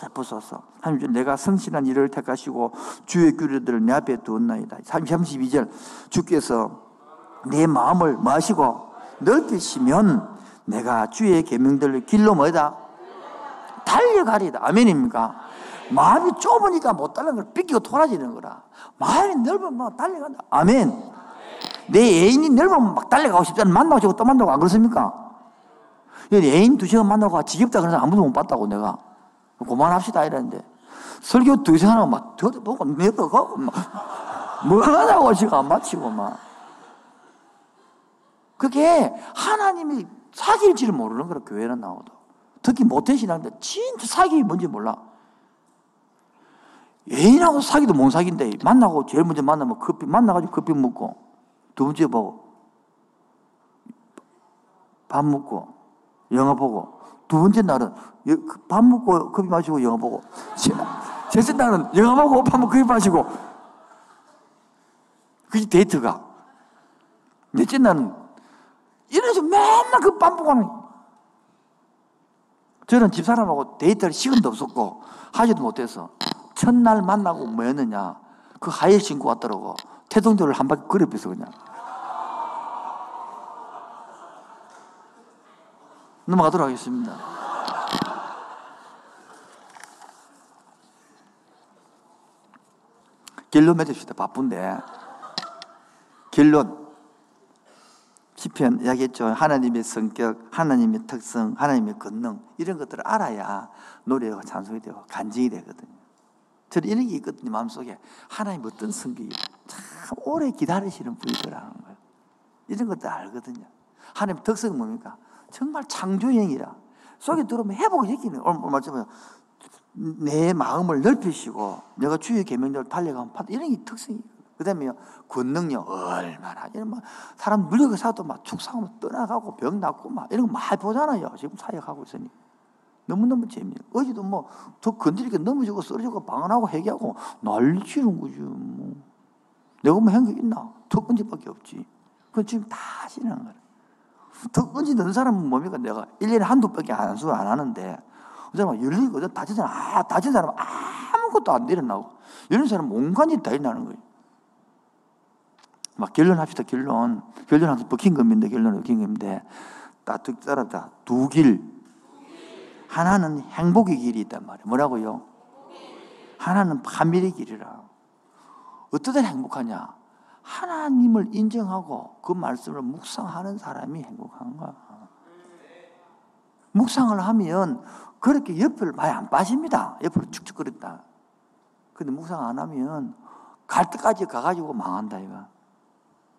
베푸소서. 하나님 내가 성실한 일을 택하시고 주의 규례들을 내 앞에 두었나이다. 32절 주께서 내 마음을 마시고 넓히시면 내가 주의 계명들을 길로 뭐다? 달려가리다. 아멘입니까? 마음이 좁으니까 못 달라는 걸 삐끼고 돌아지는 거라. 마음이 넓으면 뭐 달려간다. 아멘. 내 애인이 넓으면 막 달려가고 싶잖아. 만나고 싶고 또 만나고 안 그렇습니까? 애인 두 시간 만나고 지겹다 그래서 아무도 못 봤다고 내가. 그만합시다 이랬는데. 설교 두 시간 하고 막 들어보고 내버가고 막. 뭐 하냐고 지금 안 마치고 막. 그게 하나님이 사귈지를 모르는 거라 교회는 나오도. 특히 모태신앙인데 진짜 사귀기 뭔지 몰라. 애인하고 사귀도 못 사귄대. 만나고 제일 먼저 만나면 커피 만나가지고 커피 먹고 두 번째 보고 밥 먹고 영화 보고 두 번째 날은 그밥 먹고 커피 마시고 영화 보고 셋째 날은 영화 보고 밥 먹고 커피 마시고 그게 데이트가. 넷째 날은 이래서 맨날 그밥 먹고 하는 저는 집사람하고 데이트할 시간도 없었고 하지도 못해서 첫날 만나고 뭐였느냐. 그 하일 신고 왔더라고 태동도를 한 바퀴 그려펴서 그냥 넘어가도록 하겠습니다. 결론 맺읍시다. 바쁜데. 결론. 시편 이야기했죠. 하나님의 성격, 하나님의 특성, 하나님의 권능 이런 것들을 알아야 노래가 찬송이 되고 간증이 되거든요. 저는 이런 게 있거든요. 마음속에 하나님 어떤 성격이 참 오래 기다리시는 분이더라는 거예요. 이런 것들 알거든요. 하나님 특성은 뭡니까? 정말 창조형이라 속에 들어오면 회복을 시키는 오늘 말씀에 내 마음을 넓히시고 내가 주의 계명대로 달려가면 이런 게 특성이에요. 그 다음에 권능력 얼마나 이런 막 사람 물리고 사도 막 축사하면 떠나가고 병 낫고 막 이런 거 많이 보잖아요. 지금 사역하고 있으니 너무너무 재미있어요. 어제도 뭐저 건드리게 넘어지고 쓰러지고 방언하고 회개하고 난리 치는 거죠. 뭐. 내가 뭐한게 있나? 턱 건지밖에 없지. 그건 지금 다 하시는 거예요. 턱 건지 넣는 사람은 뭡니까? 내가 1년에 한두 밖에 안, 수안 하는데 그 사람은 열리거든. 다친 사람, 아, 다친 사람은 아무것도 안 일어나고 이런 사람은 온갖 일다 일어나는 거예요. 막 결론합시다, 결론. 결론 하면서 버킹검인데, 결론은 버킹검인데, 따뜻 따라다. 두 길. 하나는 행복의 길이 있단 말이에요. 뭐라고요? 하나는 파멸의 길이라. 어떠다 행복하냐? 하나님을 인정하고 그 말씀을 묵상하는 사람이 행복한 거야. 묵상을 하면 그렇게 옆을 많이 안 빠집니다. 옆으로 축축거린다. 근데 묵상 안 하면 갈 때까지 가가지고 망한다, 이거.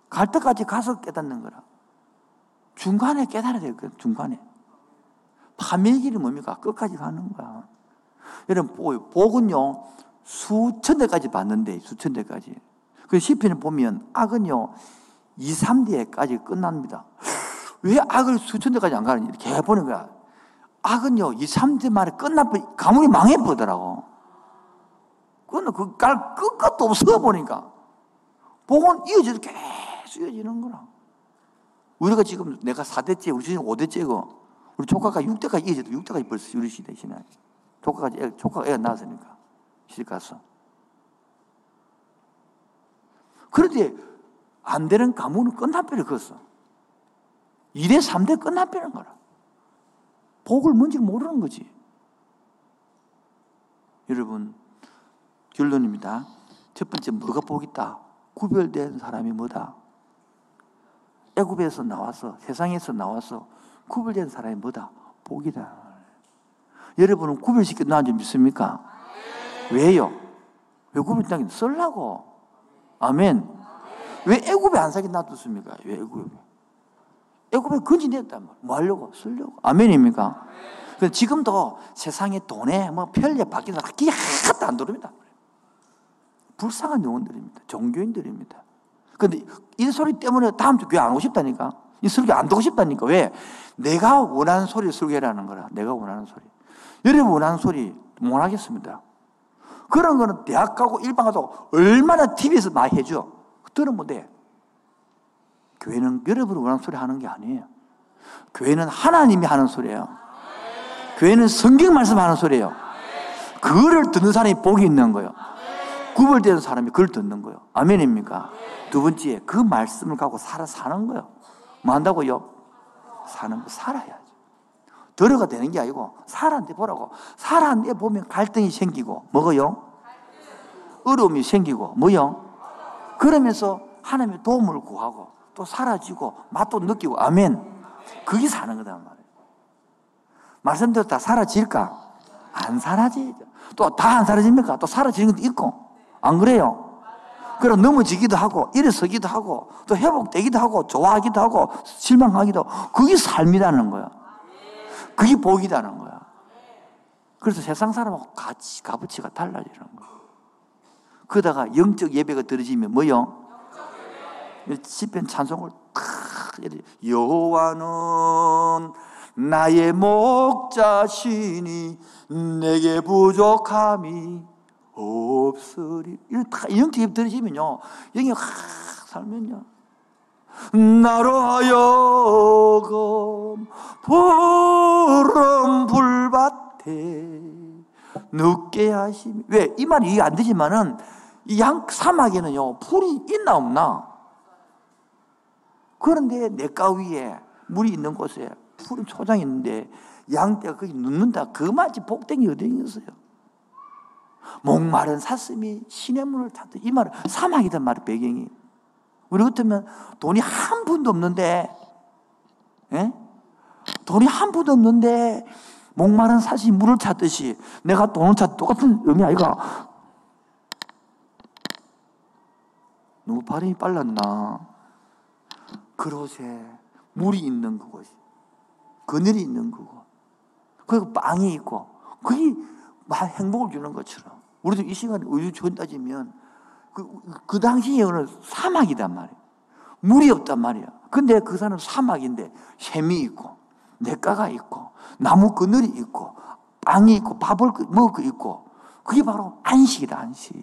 갈 때까지 가서 깨닫는 거라. 중간에 깨달아야 되거든, 중간에. 파멸길이 뭡니까? 끝까지 가는 거야. 여러분, 복은요, 수천 대까지 봤는데, 수천 대까지. 그 시편을 보면 악은요, 2, 3대까지 끝납니다. 왜 악을 수천 대까지 안 가는지 이렇게 해보는 거야. 악은요, 2, 3대 만에 끝나버, 가문이 망해버더라고. 그거는 그, 깔 끝도 없어 보니까. 복은 이어져서 계속 쓰여지는 거라. 우리가 지금 내가 4대째, 우리 지금 5대째고, 우리 조카가 6대까지 이어져도 6대까지 벌써 우리 시대 시나 조카가, 애, 조카가 애가 낳았으니까. 시집 가서. 그런데 안 되는 가문은 끝나버려, 그었어. 2대, 3대 끝나버리는 거라. 복을 뭔지 모르는 거지. 여러분, 결론입니다. 첫 번째, 뭐가 복 있다? 구별된 사람이 뭐다? 애굽에서 나와서 세상에서 나와서 구별된 사람이 뭐다? 복이다. 여러분은 구별시켜 놔은 줄 믿습니까? 왜요? 왜 구별된 게 쓸라고? 아멘. 왜 애굽에 안 사기 놔뒀습니까? 왜 애굽에? 애굽에 건진했단 말. 뭐 하려고? 쓰려고. 아멘입니까? 지금도 세상의 돈에 뭐 편리에 바뀌는 사람 기 하나도 안 들어옵니다. 불쌍한 영혼들입니다. 종교인들입니다. 근데 이 소리 때문에 다음 주 교회 안 오고 싶다니까. 이 설교 안 듣고 싶다니까. 왜? 내가 원하는 소리 설교라는 거라. 내가 원하는 소리. 여러분 원하는 소리 못 하겠습니다. 그런 거는 대학 가고 일반 가도 얼마나 TV에서 많이 해줘. 들으면 돼. 교회는 여러분이 원하는 소리 하는 게 아니에요. 교회는 하나님이 하는 소리예요. 교회는 성경 말씀하는 소리예요. 그거를 듣는 사람이 복이 있는 거예요. 구별되는 사람이 그걸 듣는 거예요. 아멘입니까? 두 번째, 그 말씀을 갖고 살아 사는 거예요. 뭐 한다고요? 사는 거 살아야죠. 들어가 되는 게 아니고 살았는데 보라고. 살았는데 보면 갈등이 생기고 뭐고요? 어려움이 생기고 뭐요? 그러면서 하나님의 도움을 구하고 또 사라지고 맛도 느끼고 아멘. 그게 사는 거다 말이에요. 말씀대로 다 사라질까? 안 사라지죠. 또 다 안 사라집니까? 또 사라지는 것도 있고. 안 그래요? 그럼 넘어지기도 하고, 일어서기도 하고, 또 회복되기도 하고, 좋아하기도 하고, 실망하기도 하고, 그게 삶이라는 거야. 그게 복이라는 거야. 그래서 세상 사람하고 같이 값어치가 달라지는 거야. 그러다가 영적 예배가 들어지면 뭐요? 시편 찬송을 여호와는 나의 목자시니 내게 부족함이 없으리. 영적 예배 들으시면요. 영이 확 살면요. 나로 하여금 푸른 불밭에 눕게 하시니 왜? 이 말이 이해 안 되지만은 이양 사막에는요 풀이 있나 없나? 그런데 내가 위에 물이 있는 곳에 푸른 초장이 있는데 양떼가 거기 눕는다. 그 말이 복댕이 어디 있어요? 목마른 사슴이 시냇물을 탔다. 이 말은 사막이란 말이 배경이. 우리 같으면 돈이 한 푼도 없는데, 예? 돈이 한 푼도 없는데, 목마른 사슴이 물을 찾듯이 내가 돈을 찾 똑같은 의미 아이가? 너무 발음이 빨랐나? 그곳에 물이 있는 그곳이. 그늘이 있는 그곳. 그리고 빵이 있고, 그게 행복을 주는 것처럼. 우리도 이 시간에 우주 따지면 그, 그 당시에는 사막이단 말이에요. 물이 없단 말이야. 근데 그 산은 사막인데 샘이 있고, 냇가가 있고, 나무 그늘이 있고, 빵이 있고, 밥을 먹을 거 있고, 그게 바로 안식이다, 안식.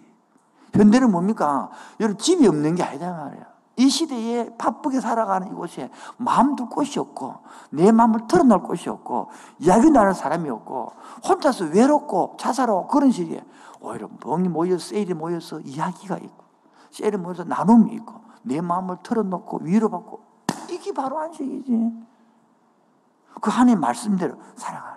현대는 뭡니까? 여러분, 집이 없는 게 아니다 말이야. 이 시대에 바쁘게 살아가는 이곳에 마음도 곳이 없고, 내 마음을 털어놓을 곳이 없고, 이야기 나눌 사람이 없고, 혼자서 외롭고 자살하고 그런 시기에 오히려 멍이 모여 세일이 모여서 이야기가 있고 세일이 모여서 나눔이 있고 내 마음을 털어놓고 위로받고 이게 바로 안식이지. 그 하나님 말씀대로 말이에요.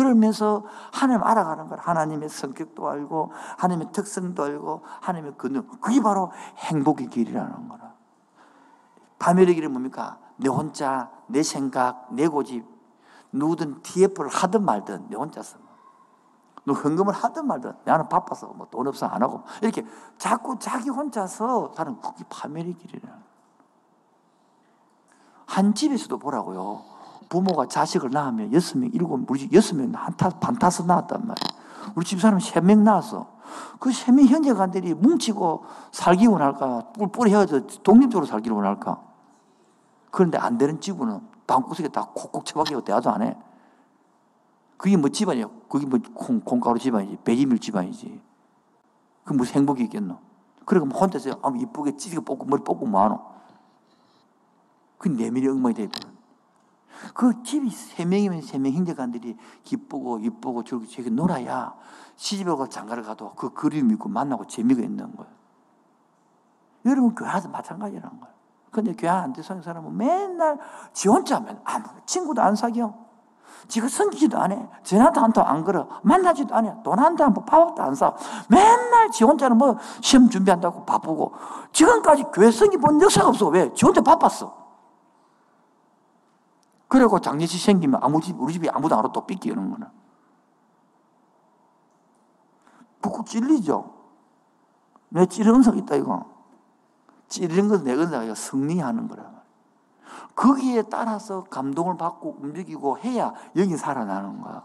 그러면서 하나님 알아가는 거야. 하나님의 성격도 알고 하나님의 특성도 알고 하나님의 근능. 그게 바로 행복의 길이라는 거라. 파멸의 길은 뭡니까? 내 혼자, 내 생각, 내 고집, 누구든 TF를 하든 말든 내 혼자서 너 헌금을 하든 말든 나는 바빠서 뭐 돈 없어 안 하고 이렇게 자꾸 자기 혼자서 사는 그게 파멸의 길이라. 한 집에서도 보라고요. 부모가 자식을 낳으면 여섯 명, 일곱, 우리 집 여섯 명, 한 타, 반 타서 낳았단 말이야. 우리 집 사람 세 명 낳았어. 그 세 명 형제간들이 뭉치고 살기 원할까? 뿔뿔이 헤어져 독립적으로 살기를 원할까? 그런데 안 되는 집은 방구석에 다 콕콕 처박히고 대화도 안 해. 그게 뭐 집안이야? 그게 뭐 콩, 콩가루 집안이지. 배지밀 집안이지. 그 무슨 행복이 있겠노? 그리고 뭐 혼자서 아, 이쁘게 찌개 뽑고 머리 뽑고 뭐하노? 그 내밀이 엉망이 되거든. 그 집이 세 명이면 세 명 형제간들이 기쁘고 이쁘고 저렇게 저렇게 놀아야 시집에 가 장가를 가도 그 그림이 있고 만나고 재미가 있는 거예요. 여러분 교회도 마찬가지라는 거예요. 근데 교회 안 되는 사람은 맨날 지 혼자 하면 아무 친구도 안 사겨. 지가 성기지도 안 해. 전화도 한통 안 걸어. 만나지도 않아. 돈한 장, 밥도 안 사. 맨날 지 혼자는 뭐 시험 준비한다고 바쁘고. 지금까지 교회 성기 본 역사가 없어. 왜? 지 혼자 바빴어. 그리고 장례식 생기면 아무 집, 우리 집이 아무도 안 오고 또 삐끼는 거는. 푹 찔리죠? 내 찌르는 은사가 있다, 이거. 찌르는 것은 내 은사가 승리하는 거라. 거기에 따라서 감동을 받고 움직이고 해야 여기 살아나는 거야.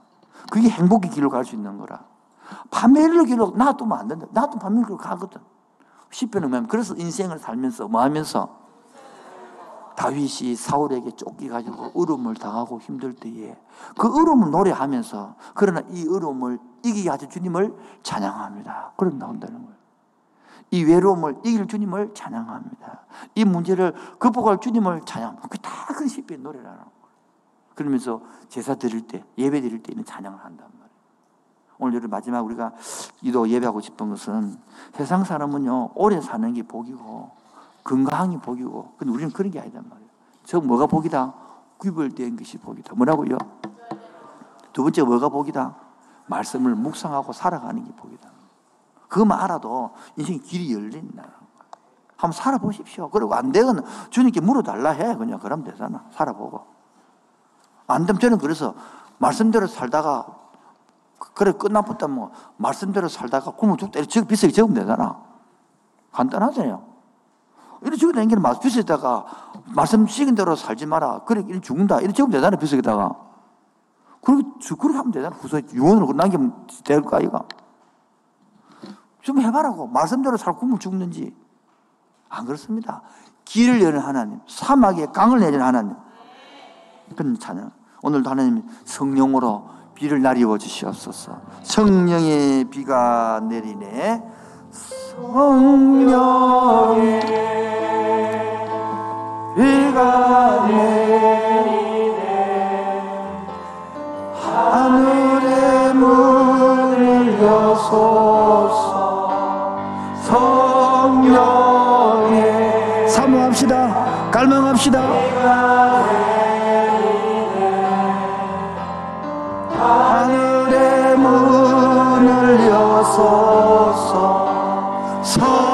그게 행복의 길로 갈 수 있는 거라. 파멸의 길로 놔두면 안 된다. 놔두면 파멸의 길로 가거든. 시편을 보면 그래서 인생을 살면서 뭐 하면서 다윗이 사울에게 쫓기가지고 어려움을 당하고 힘들 때에 그 어려움을 노래하면서 그러나 이 어려움을 이기게 하신 주님을 찬양합니다. 그런 나온다는 거예요. 이 외로움을 이길 주님을 찬양합니다. 이 문제를 극복할 주님을 찬양합니다. 그다큰 시편 노래라는 거예요. 그러면서 제사 드릴 때, 예배 드릴 때 있는 찬양을 한단 말이에요. 오늘 마지막 우리가 이도 예배하고 싶은 것은 세상 사람은요, 오래 사는 게 복이고, 건강이 복이고, 근데 우리는 그런 게 아니단 말이에요. 저 뭐가 복이다? 구별된 것이 복이다. 뭐라고요? 두 번째 뭐가 복이다? 말씀을 묵상하고 살아가는 게 복이다. 그것만 알아도 인생의 길이 열린다. 한번 살아보십시오. 그리고 안 되면 주님께 물어달라 해. 그냥 그러면 되잖아. 살아보고. 안 되면 저는 그래서 말씀대로 살다가 그래 끝나붙다 뭐 말씀대로 살다가 굶어 죽다 이렇게 비싸게 적으면 되잖아. 간단하잖아요. 이렇게 죽어 다니는 말 비싸다가 말씀 시킨 대로 살지 마라. 그래 이렇게 죽는다. 이렇게 적으면 되잖아. 비싸게다가. 그렇게 그렇게 하면 되잖아. 후서 유언으로 남기면 될 거 아이가. 좀 해봐라고. 말씀대로 살 굶어 죽는지. 안 그렇습니다. 길을 여는 하나님, 사막에 강을 내리는 하나님. 그런 찬양. 오늘도 하나님 성령으로 비를 날리워 주시옵소서. 성령의 비가 내리네. 성령의 비가 내리네. 하늘의 문을 여소서. 성령의 사모합시다. 갈망합시다. 하늘의 문을 여소서 성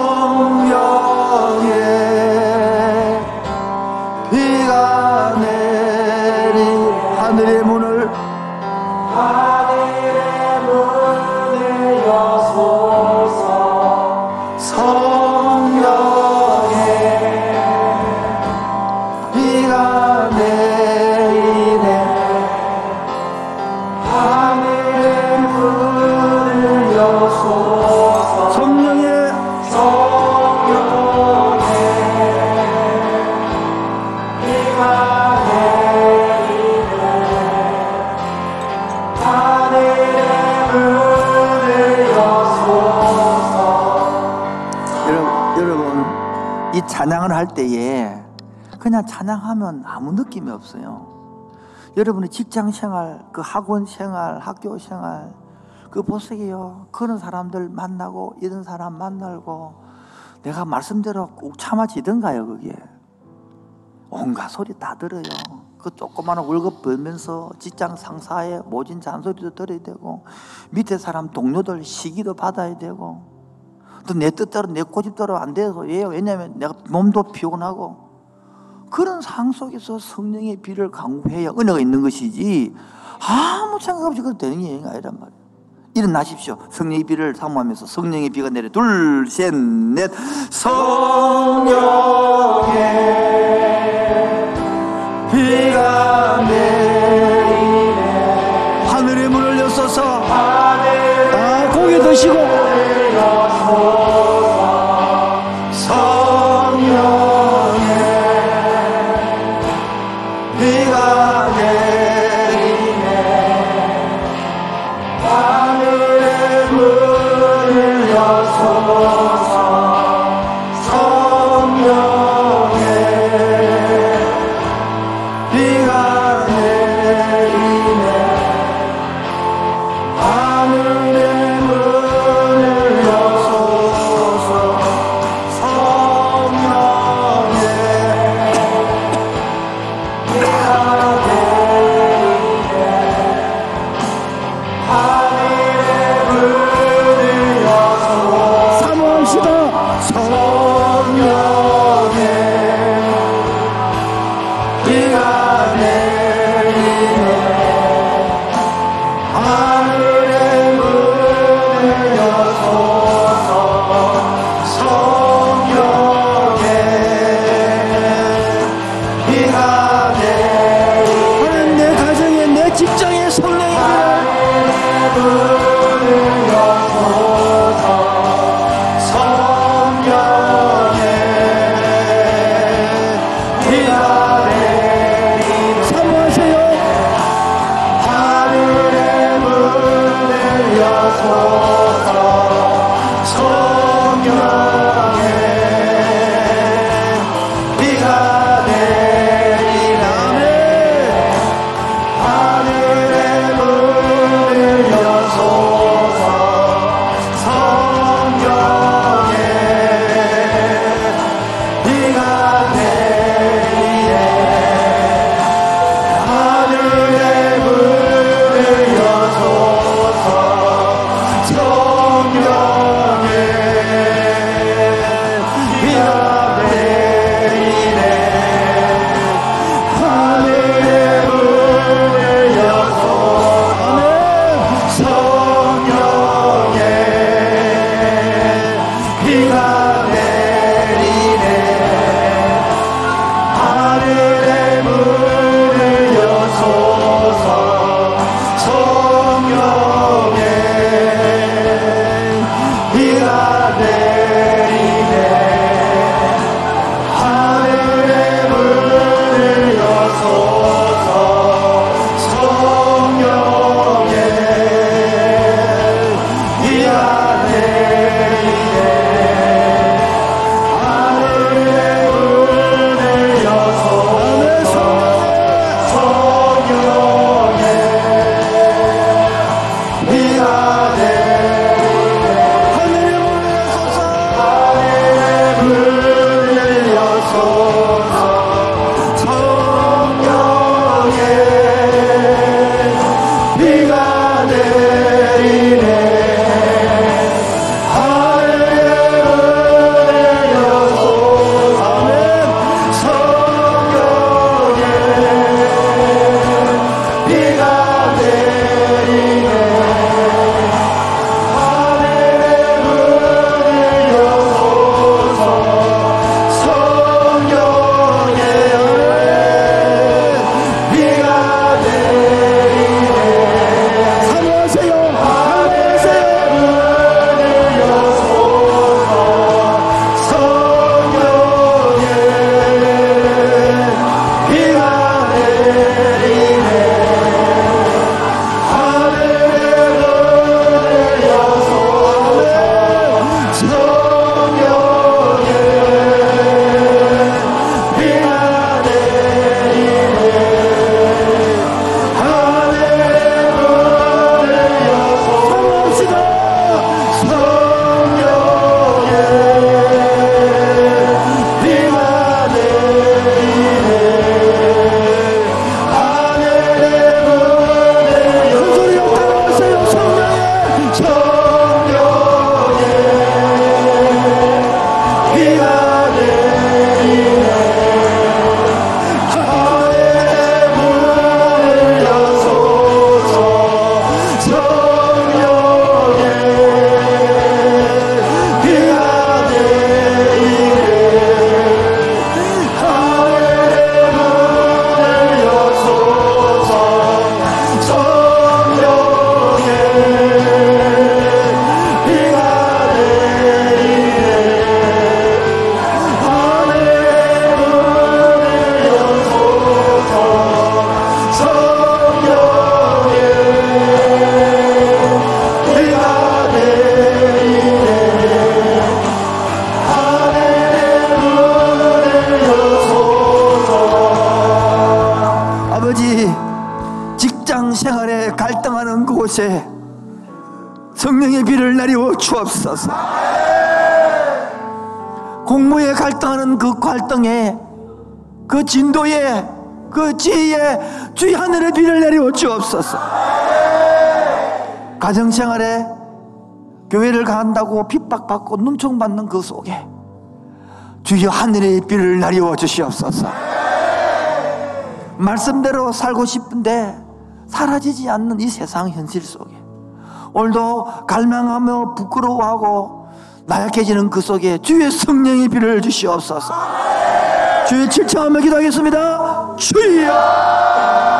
할 때에 그냥 찬양하면 아무 느낌이 없어요. 여러분의 직장 생활, 그 학원 생활, 학교 생활, 그 보세요. 그런 사람들 만나고 이런 사람 만나고 내가 말씀대로 꼭 참아지던가요, 그게. 온갖 소리 다 들어요. 그 조그마한 월급 벌면서 직장 상사의 모진 잔소리도 들어야 되고 밑에 사람 동료들 시기도 받아야 되고 또 내 뜻대로 내 고집대로 안 돼서 왜요? 왜냐하면 내가 몸도 피곤하고 그런 상황 속에서 성령의 비를 강구해야 은혜가 있는 것이지 아무 생각 없이 그래도 되는 게 아니란 말이에요. 일어나십시오. 성령의 비를 사모하면서 성령의 비가 내려 둘, 셋, 넷. 성령의 비가 내리네 하늘의 문을 여서서 아 고개 드시고 성 가정생활에 교회를 간다고 핍박받고 눈총받는 그 속에 주여 하늘의 비를 내리워 주시옵소서. 말씀대로 살고 싶은데 사라지지 않는 이 세상 현실 속에 오늘도 갈망하며 부끄러워하고 나약해지는 그 속에 주의 성령의 비를 주시옵소서. 주의 칠청하며 기도하겠습니다. 주여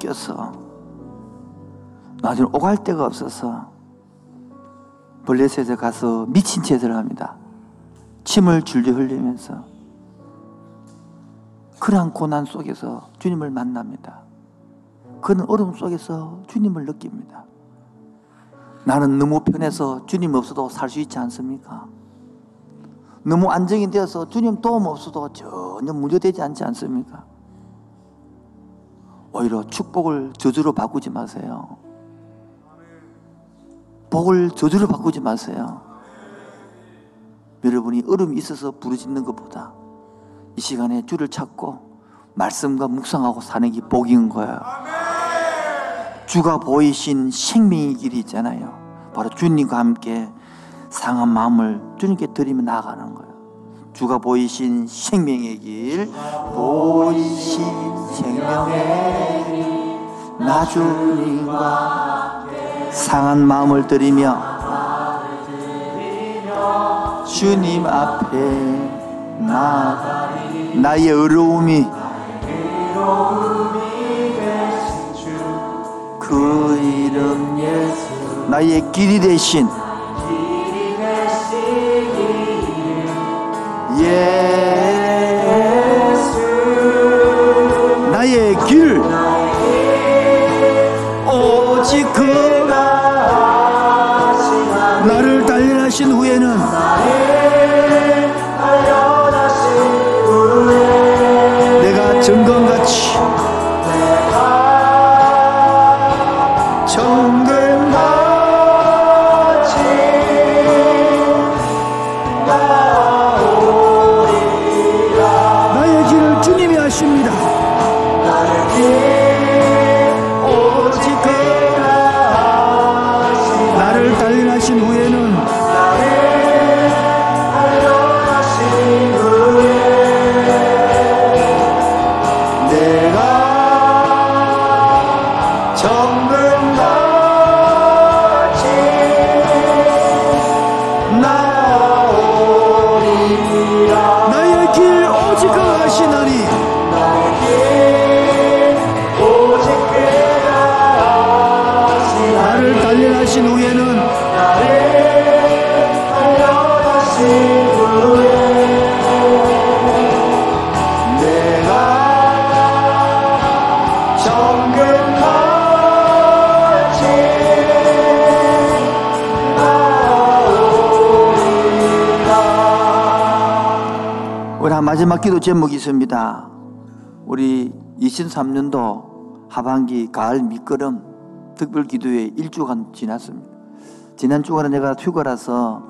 쫓겨서 나중에 오갈 데가 없어서 블레셋에 가서 미친 채를 합니다. 침을 줄줄 흘리면서 그러한 고난 속에서 주님을 만납니다. 그는 어려움 속에서 주님을 느낍니다. 나는 너무 편해서 주님 없어도 살 수 있지 않습니까? 너무 안정이 되어서 주님 도움 없어도 전혀 문제되지 않지 않습니까? 오히려 축복을 저주로 바꾸지 마세요. 복을 저주로 바꾸지 마세요. 여러분이 얼음이 있어서 부르짖는 것보다 이 시간에 주를 찾고 말씀과 묵상하고 사는 게 복인 거예요. 주가 보이신 생명의 길이 있잖아요. 바로 주님과 함께 상한 마음을 주님께 드리며 나아가는 거예요. 주가 보이신 생명의 길, 보이신 생명의 길, 나 주님과 상한 마음을 드리며 주님 앞에 나 나의 어려움이 그 이름 예수. 나의 길이 되신 예 마지막 기도 제목이 있습니다. 우리 23년도 하반기 가을 밑거름 특별 기도회 1주간 지났습니다. 지난 주간에 내가 휴가라서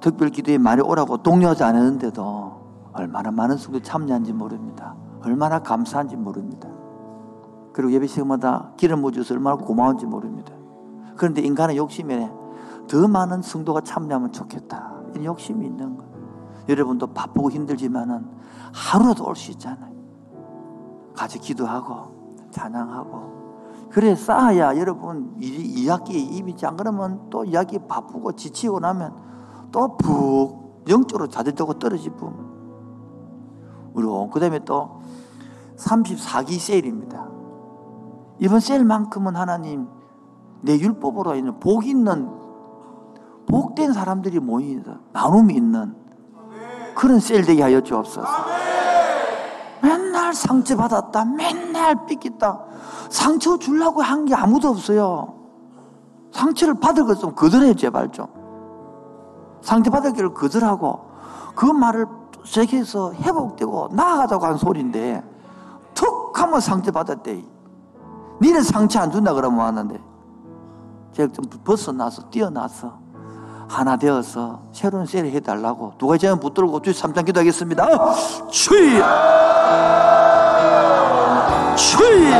특별 기도에 많이 오라고 독려하지 않았는데도 얼마나 많은 성도 참여한지 모릅니다. 얼마나 감사한지 모릅니다. 그리고 예배 시간마다 기름 부어줘서 얼마나 고마운지 모릅니다. 그런데 인간의 욕심에 더 많은 성도가 참여하면 좋겠다. 이런 욕심이 있는 거예요. 여러분도 바쁘고 힘들지만은 하루라도 올 수 있잖아요. 같이 기도하고 찬양하고 그래 쌓아야 여러분 이, 2학기 입이지 안 그러면 또 2학기 바쁘고 지치고 나면 또 푹 영적으로 자들되고 떨어지고 그리고 그 다음에 또 34기 세일입니다. 이번 세일만큼은 하나님 내 율법으로 있는 복 있는 복된 사람들이 모이는 나눔이 있는 그런 세일 되게 하여 주옵소서. 맨날 상처 받았다. 맨날 삐끗다. 상처 주려고 한 게 아무도 없어요. 상처를 받을 것좀 거절해 제발 좀. 상처 받을 길을 거절하고 그 말을 세계에서 회복되고 나아가자고 한 소리인데 툭 하면 상처 받았대. 니는 상처 안 준다 그러면 하는데 제가 좀 벗어나서 뛰어나서 하나 되어서 새로운 세를 해달라고 누가 제가 붙들고 주의 삼장 기도하겠습니다. 주의 주의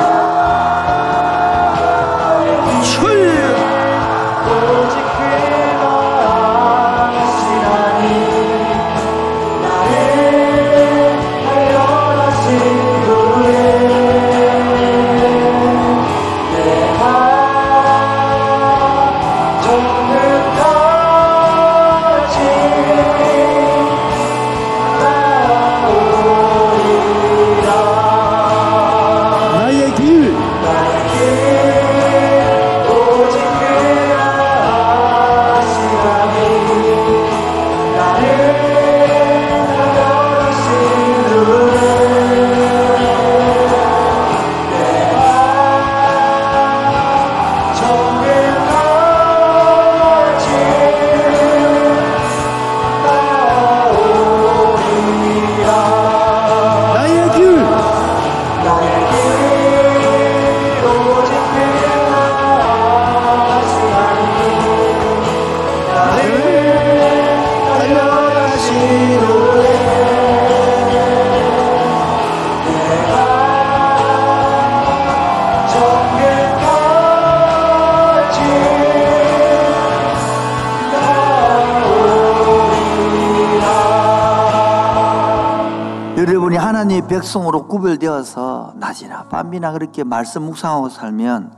백성으로 구별되어서 낮이나 밤이나 그렇게 말씀 묵상하고 살면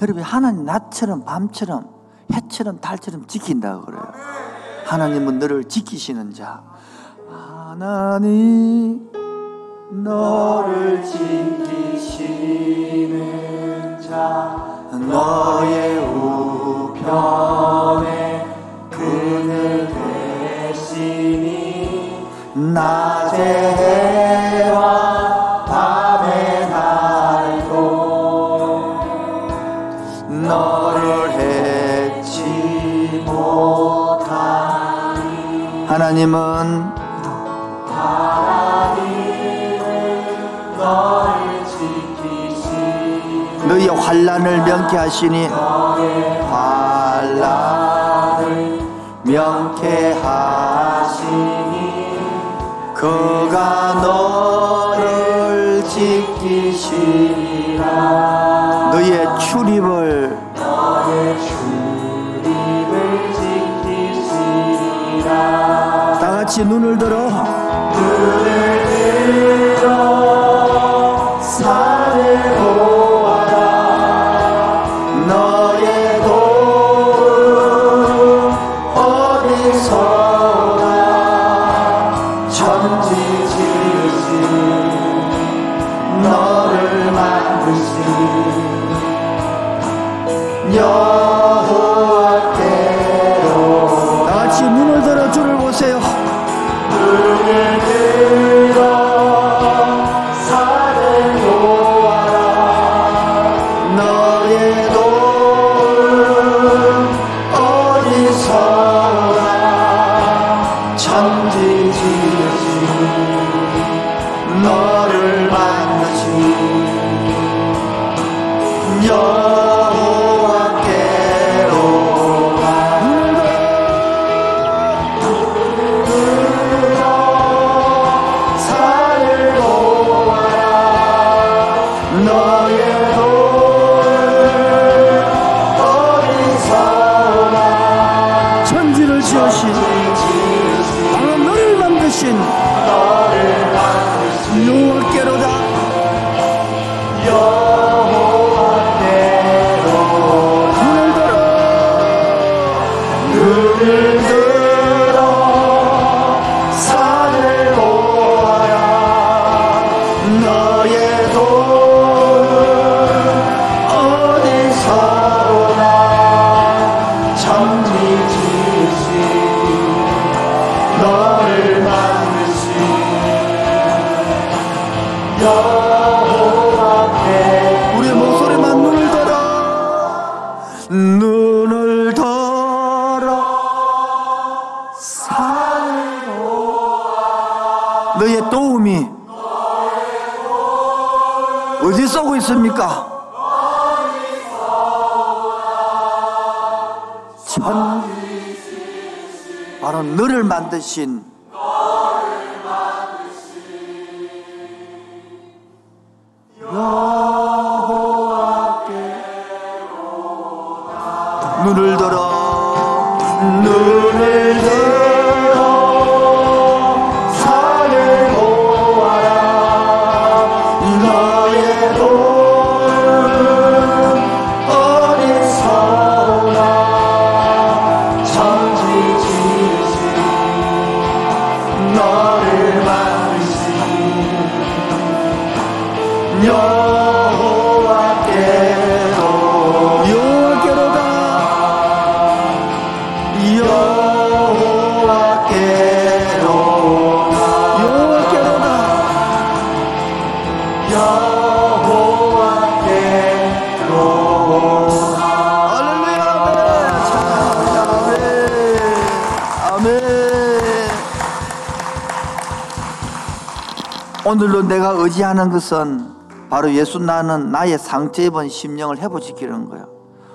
여러분 하나님 낮처럼 밤처럼 해처럼 달처럼 지킨다 그래요. 하나님은 너를 지키시는 자. 하나님 너 명 오늘도 내가 의지하는 것은 바로 예수 나는 나의 상처 입은 심령을 회복시키는 거예요.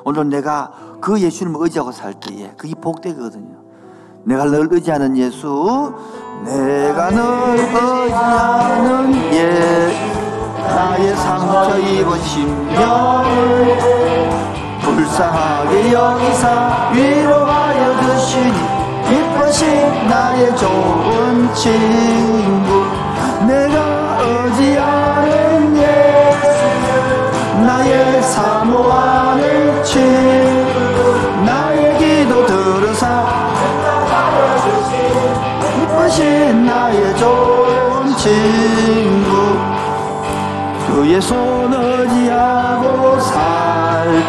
오늘 내가 그 예수님을 의지하고 살 때에 그게 복되거든요. 내가 늘 의지하는 예수, 내가 늘 의지하는 예, 나의 상처 입은 심령을 불쌍하게 여기사 위로하여 주시니 기쁘신 나의 좋은 친구 내가 변하지 않은 예수 나의 사모하는 친구 나의 기도 들으사 이쁘신 나의 좋은 친구. 그의 손을 지하고 살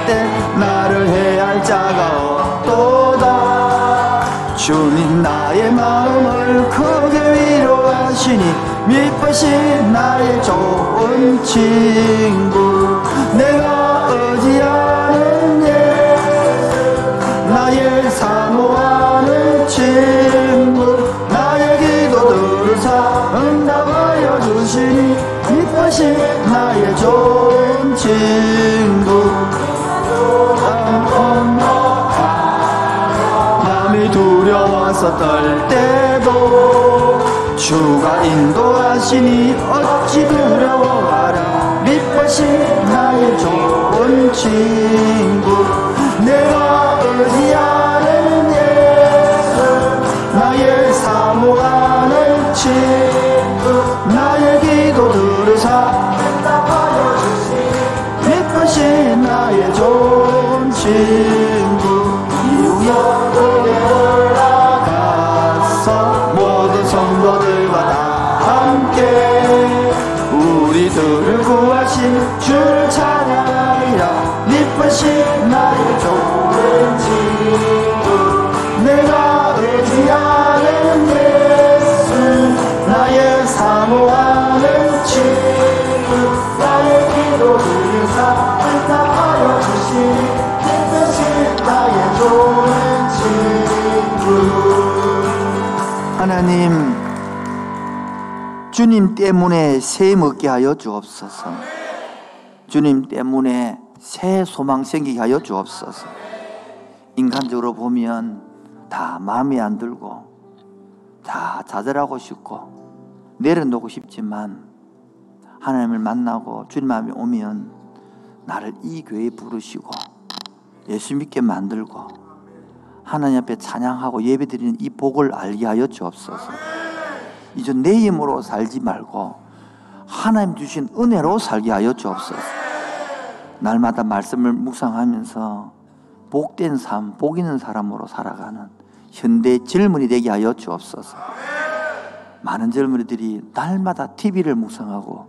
때 나를 해할 자가 없도다. 주님 나의 마음을 크게 위로 하시니 미쁘신 나의 좋은 친구 내가 의지하는 예수 나의 사모하는 친구 나의 기도 들으사 응답하여 주시니 미쁘신 나의 좋은 친구. 마음이 두려워서 떨 때도 주가 인도하시니 어찌 두려워하라. 미쁘신 나의 좋은 친구 내가 의지하는 예수 나의 사모하는 친구 나의 기도 들으사 응답하여 주시니 미쁘신 나의 좋은 친구 하나님 주님 때문에 새 먹게 하여 주옵소서. 주님 때문에 새 소망 생기게 하여 주옵소서. 인간적으로 보면 다 마음에 안 들고 다 좌절하고 싶고 내려놓고 싶지만 하나님을 만나고 주님 마음에 오면 나를 이 교회에 부르시고 예수 믿게 만들고 하나님 앞에 찬양하고 예배드리는 이 복을 알게 하여 주옵소서. 이제 내 힘으로 살지 말고 하나님 주신 은혜로 살게 하여 주옵소서. 날마다 말씀을 묵상하면서 복된 삶, 복 있는 사람으로 살아가는 현대 젊은이 되게 하여 주옵소서. 많은 젊은이들이 날마다 TV를 묵상하고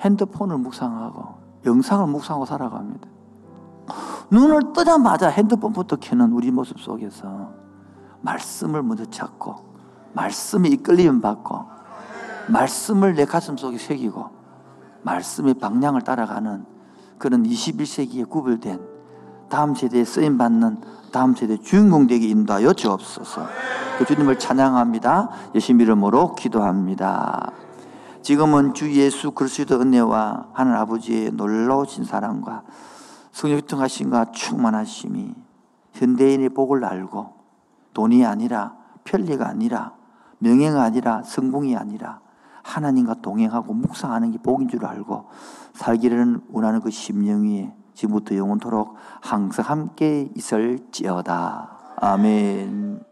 핸드폰을 묵상하고 영상을 묵상하고 살아갑니다. 눈을 뜨자마자 핸드폰부터 켜는 우리 모습 속에서 말씀을 먼저 찾고 말씀에 이끌림 받고 말씀을 내 가슴 속에 새기고 말씀의 방향을 따라가는 그런 21세기에 구별된 다음 세대에 쓰임 받는 다음 세대 주인공 되게 인도하여 주옵소서. 그 주님을 찬양합니다. 예수 이름으로 기도합니다. 지금은 주 예수 그리스도 은혜와 하늘 아버지의 놀라우신 사랑과 성령 통하심과 충만하심이 현대인의 복을 알고 돈이 아니라 편리가 아니라 명예가 아니라 성공이 아니라 하나님과 동행하고 묵상하는 게 복인 줄 알고 살기를 원하는 그 심령 위에 지금부터 영원토록 항상 함께 있을지어다. 아멘.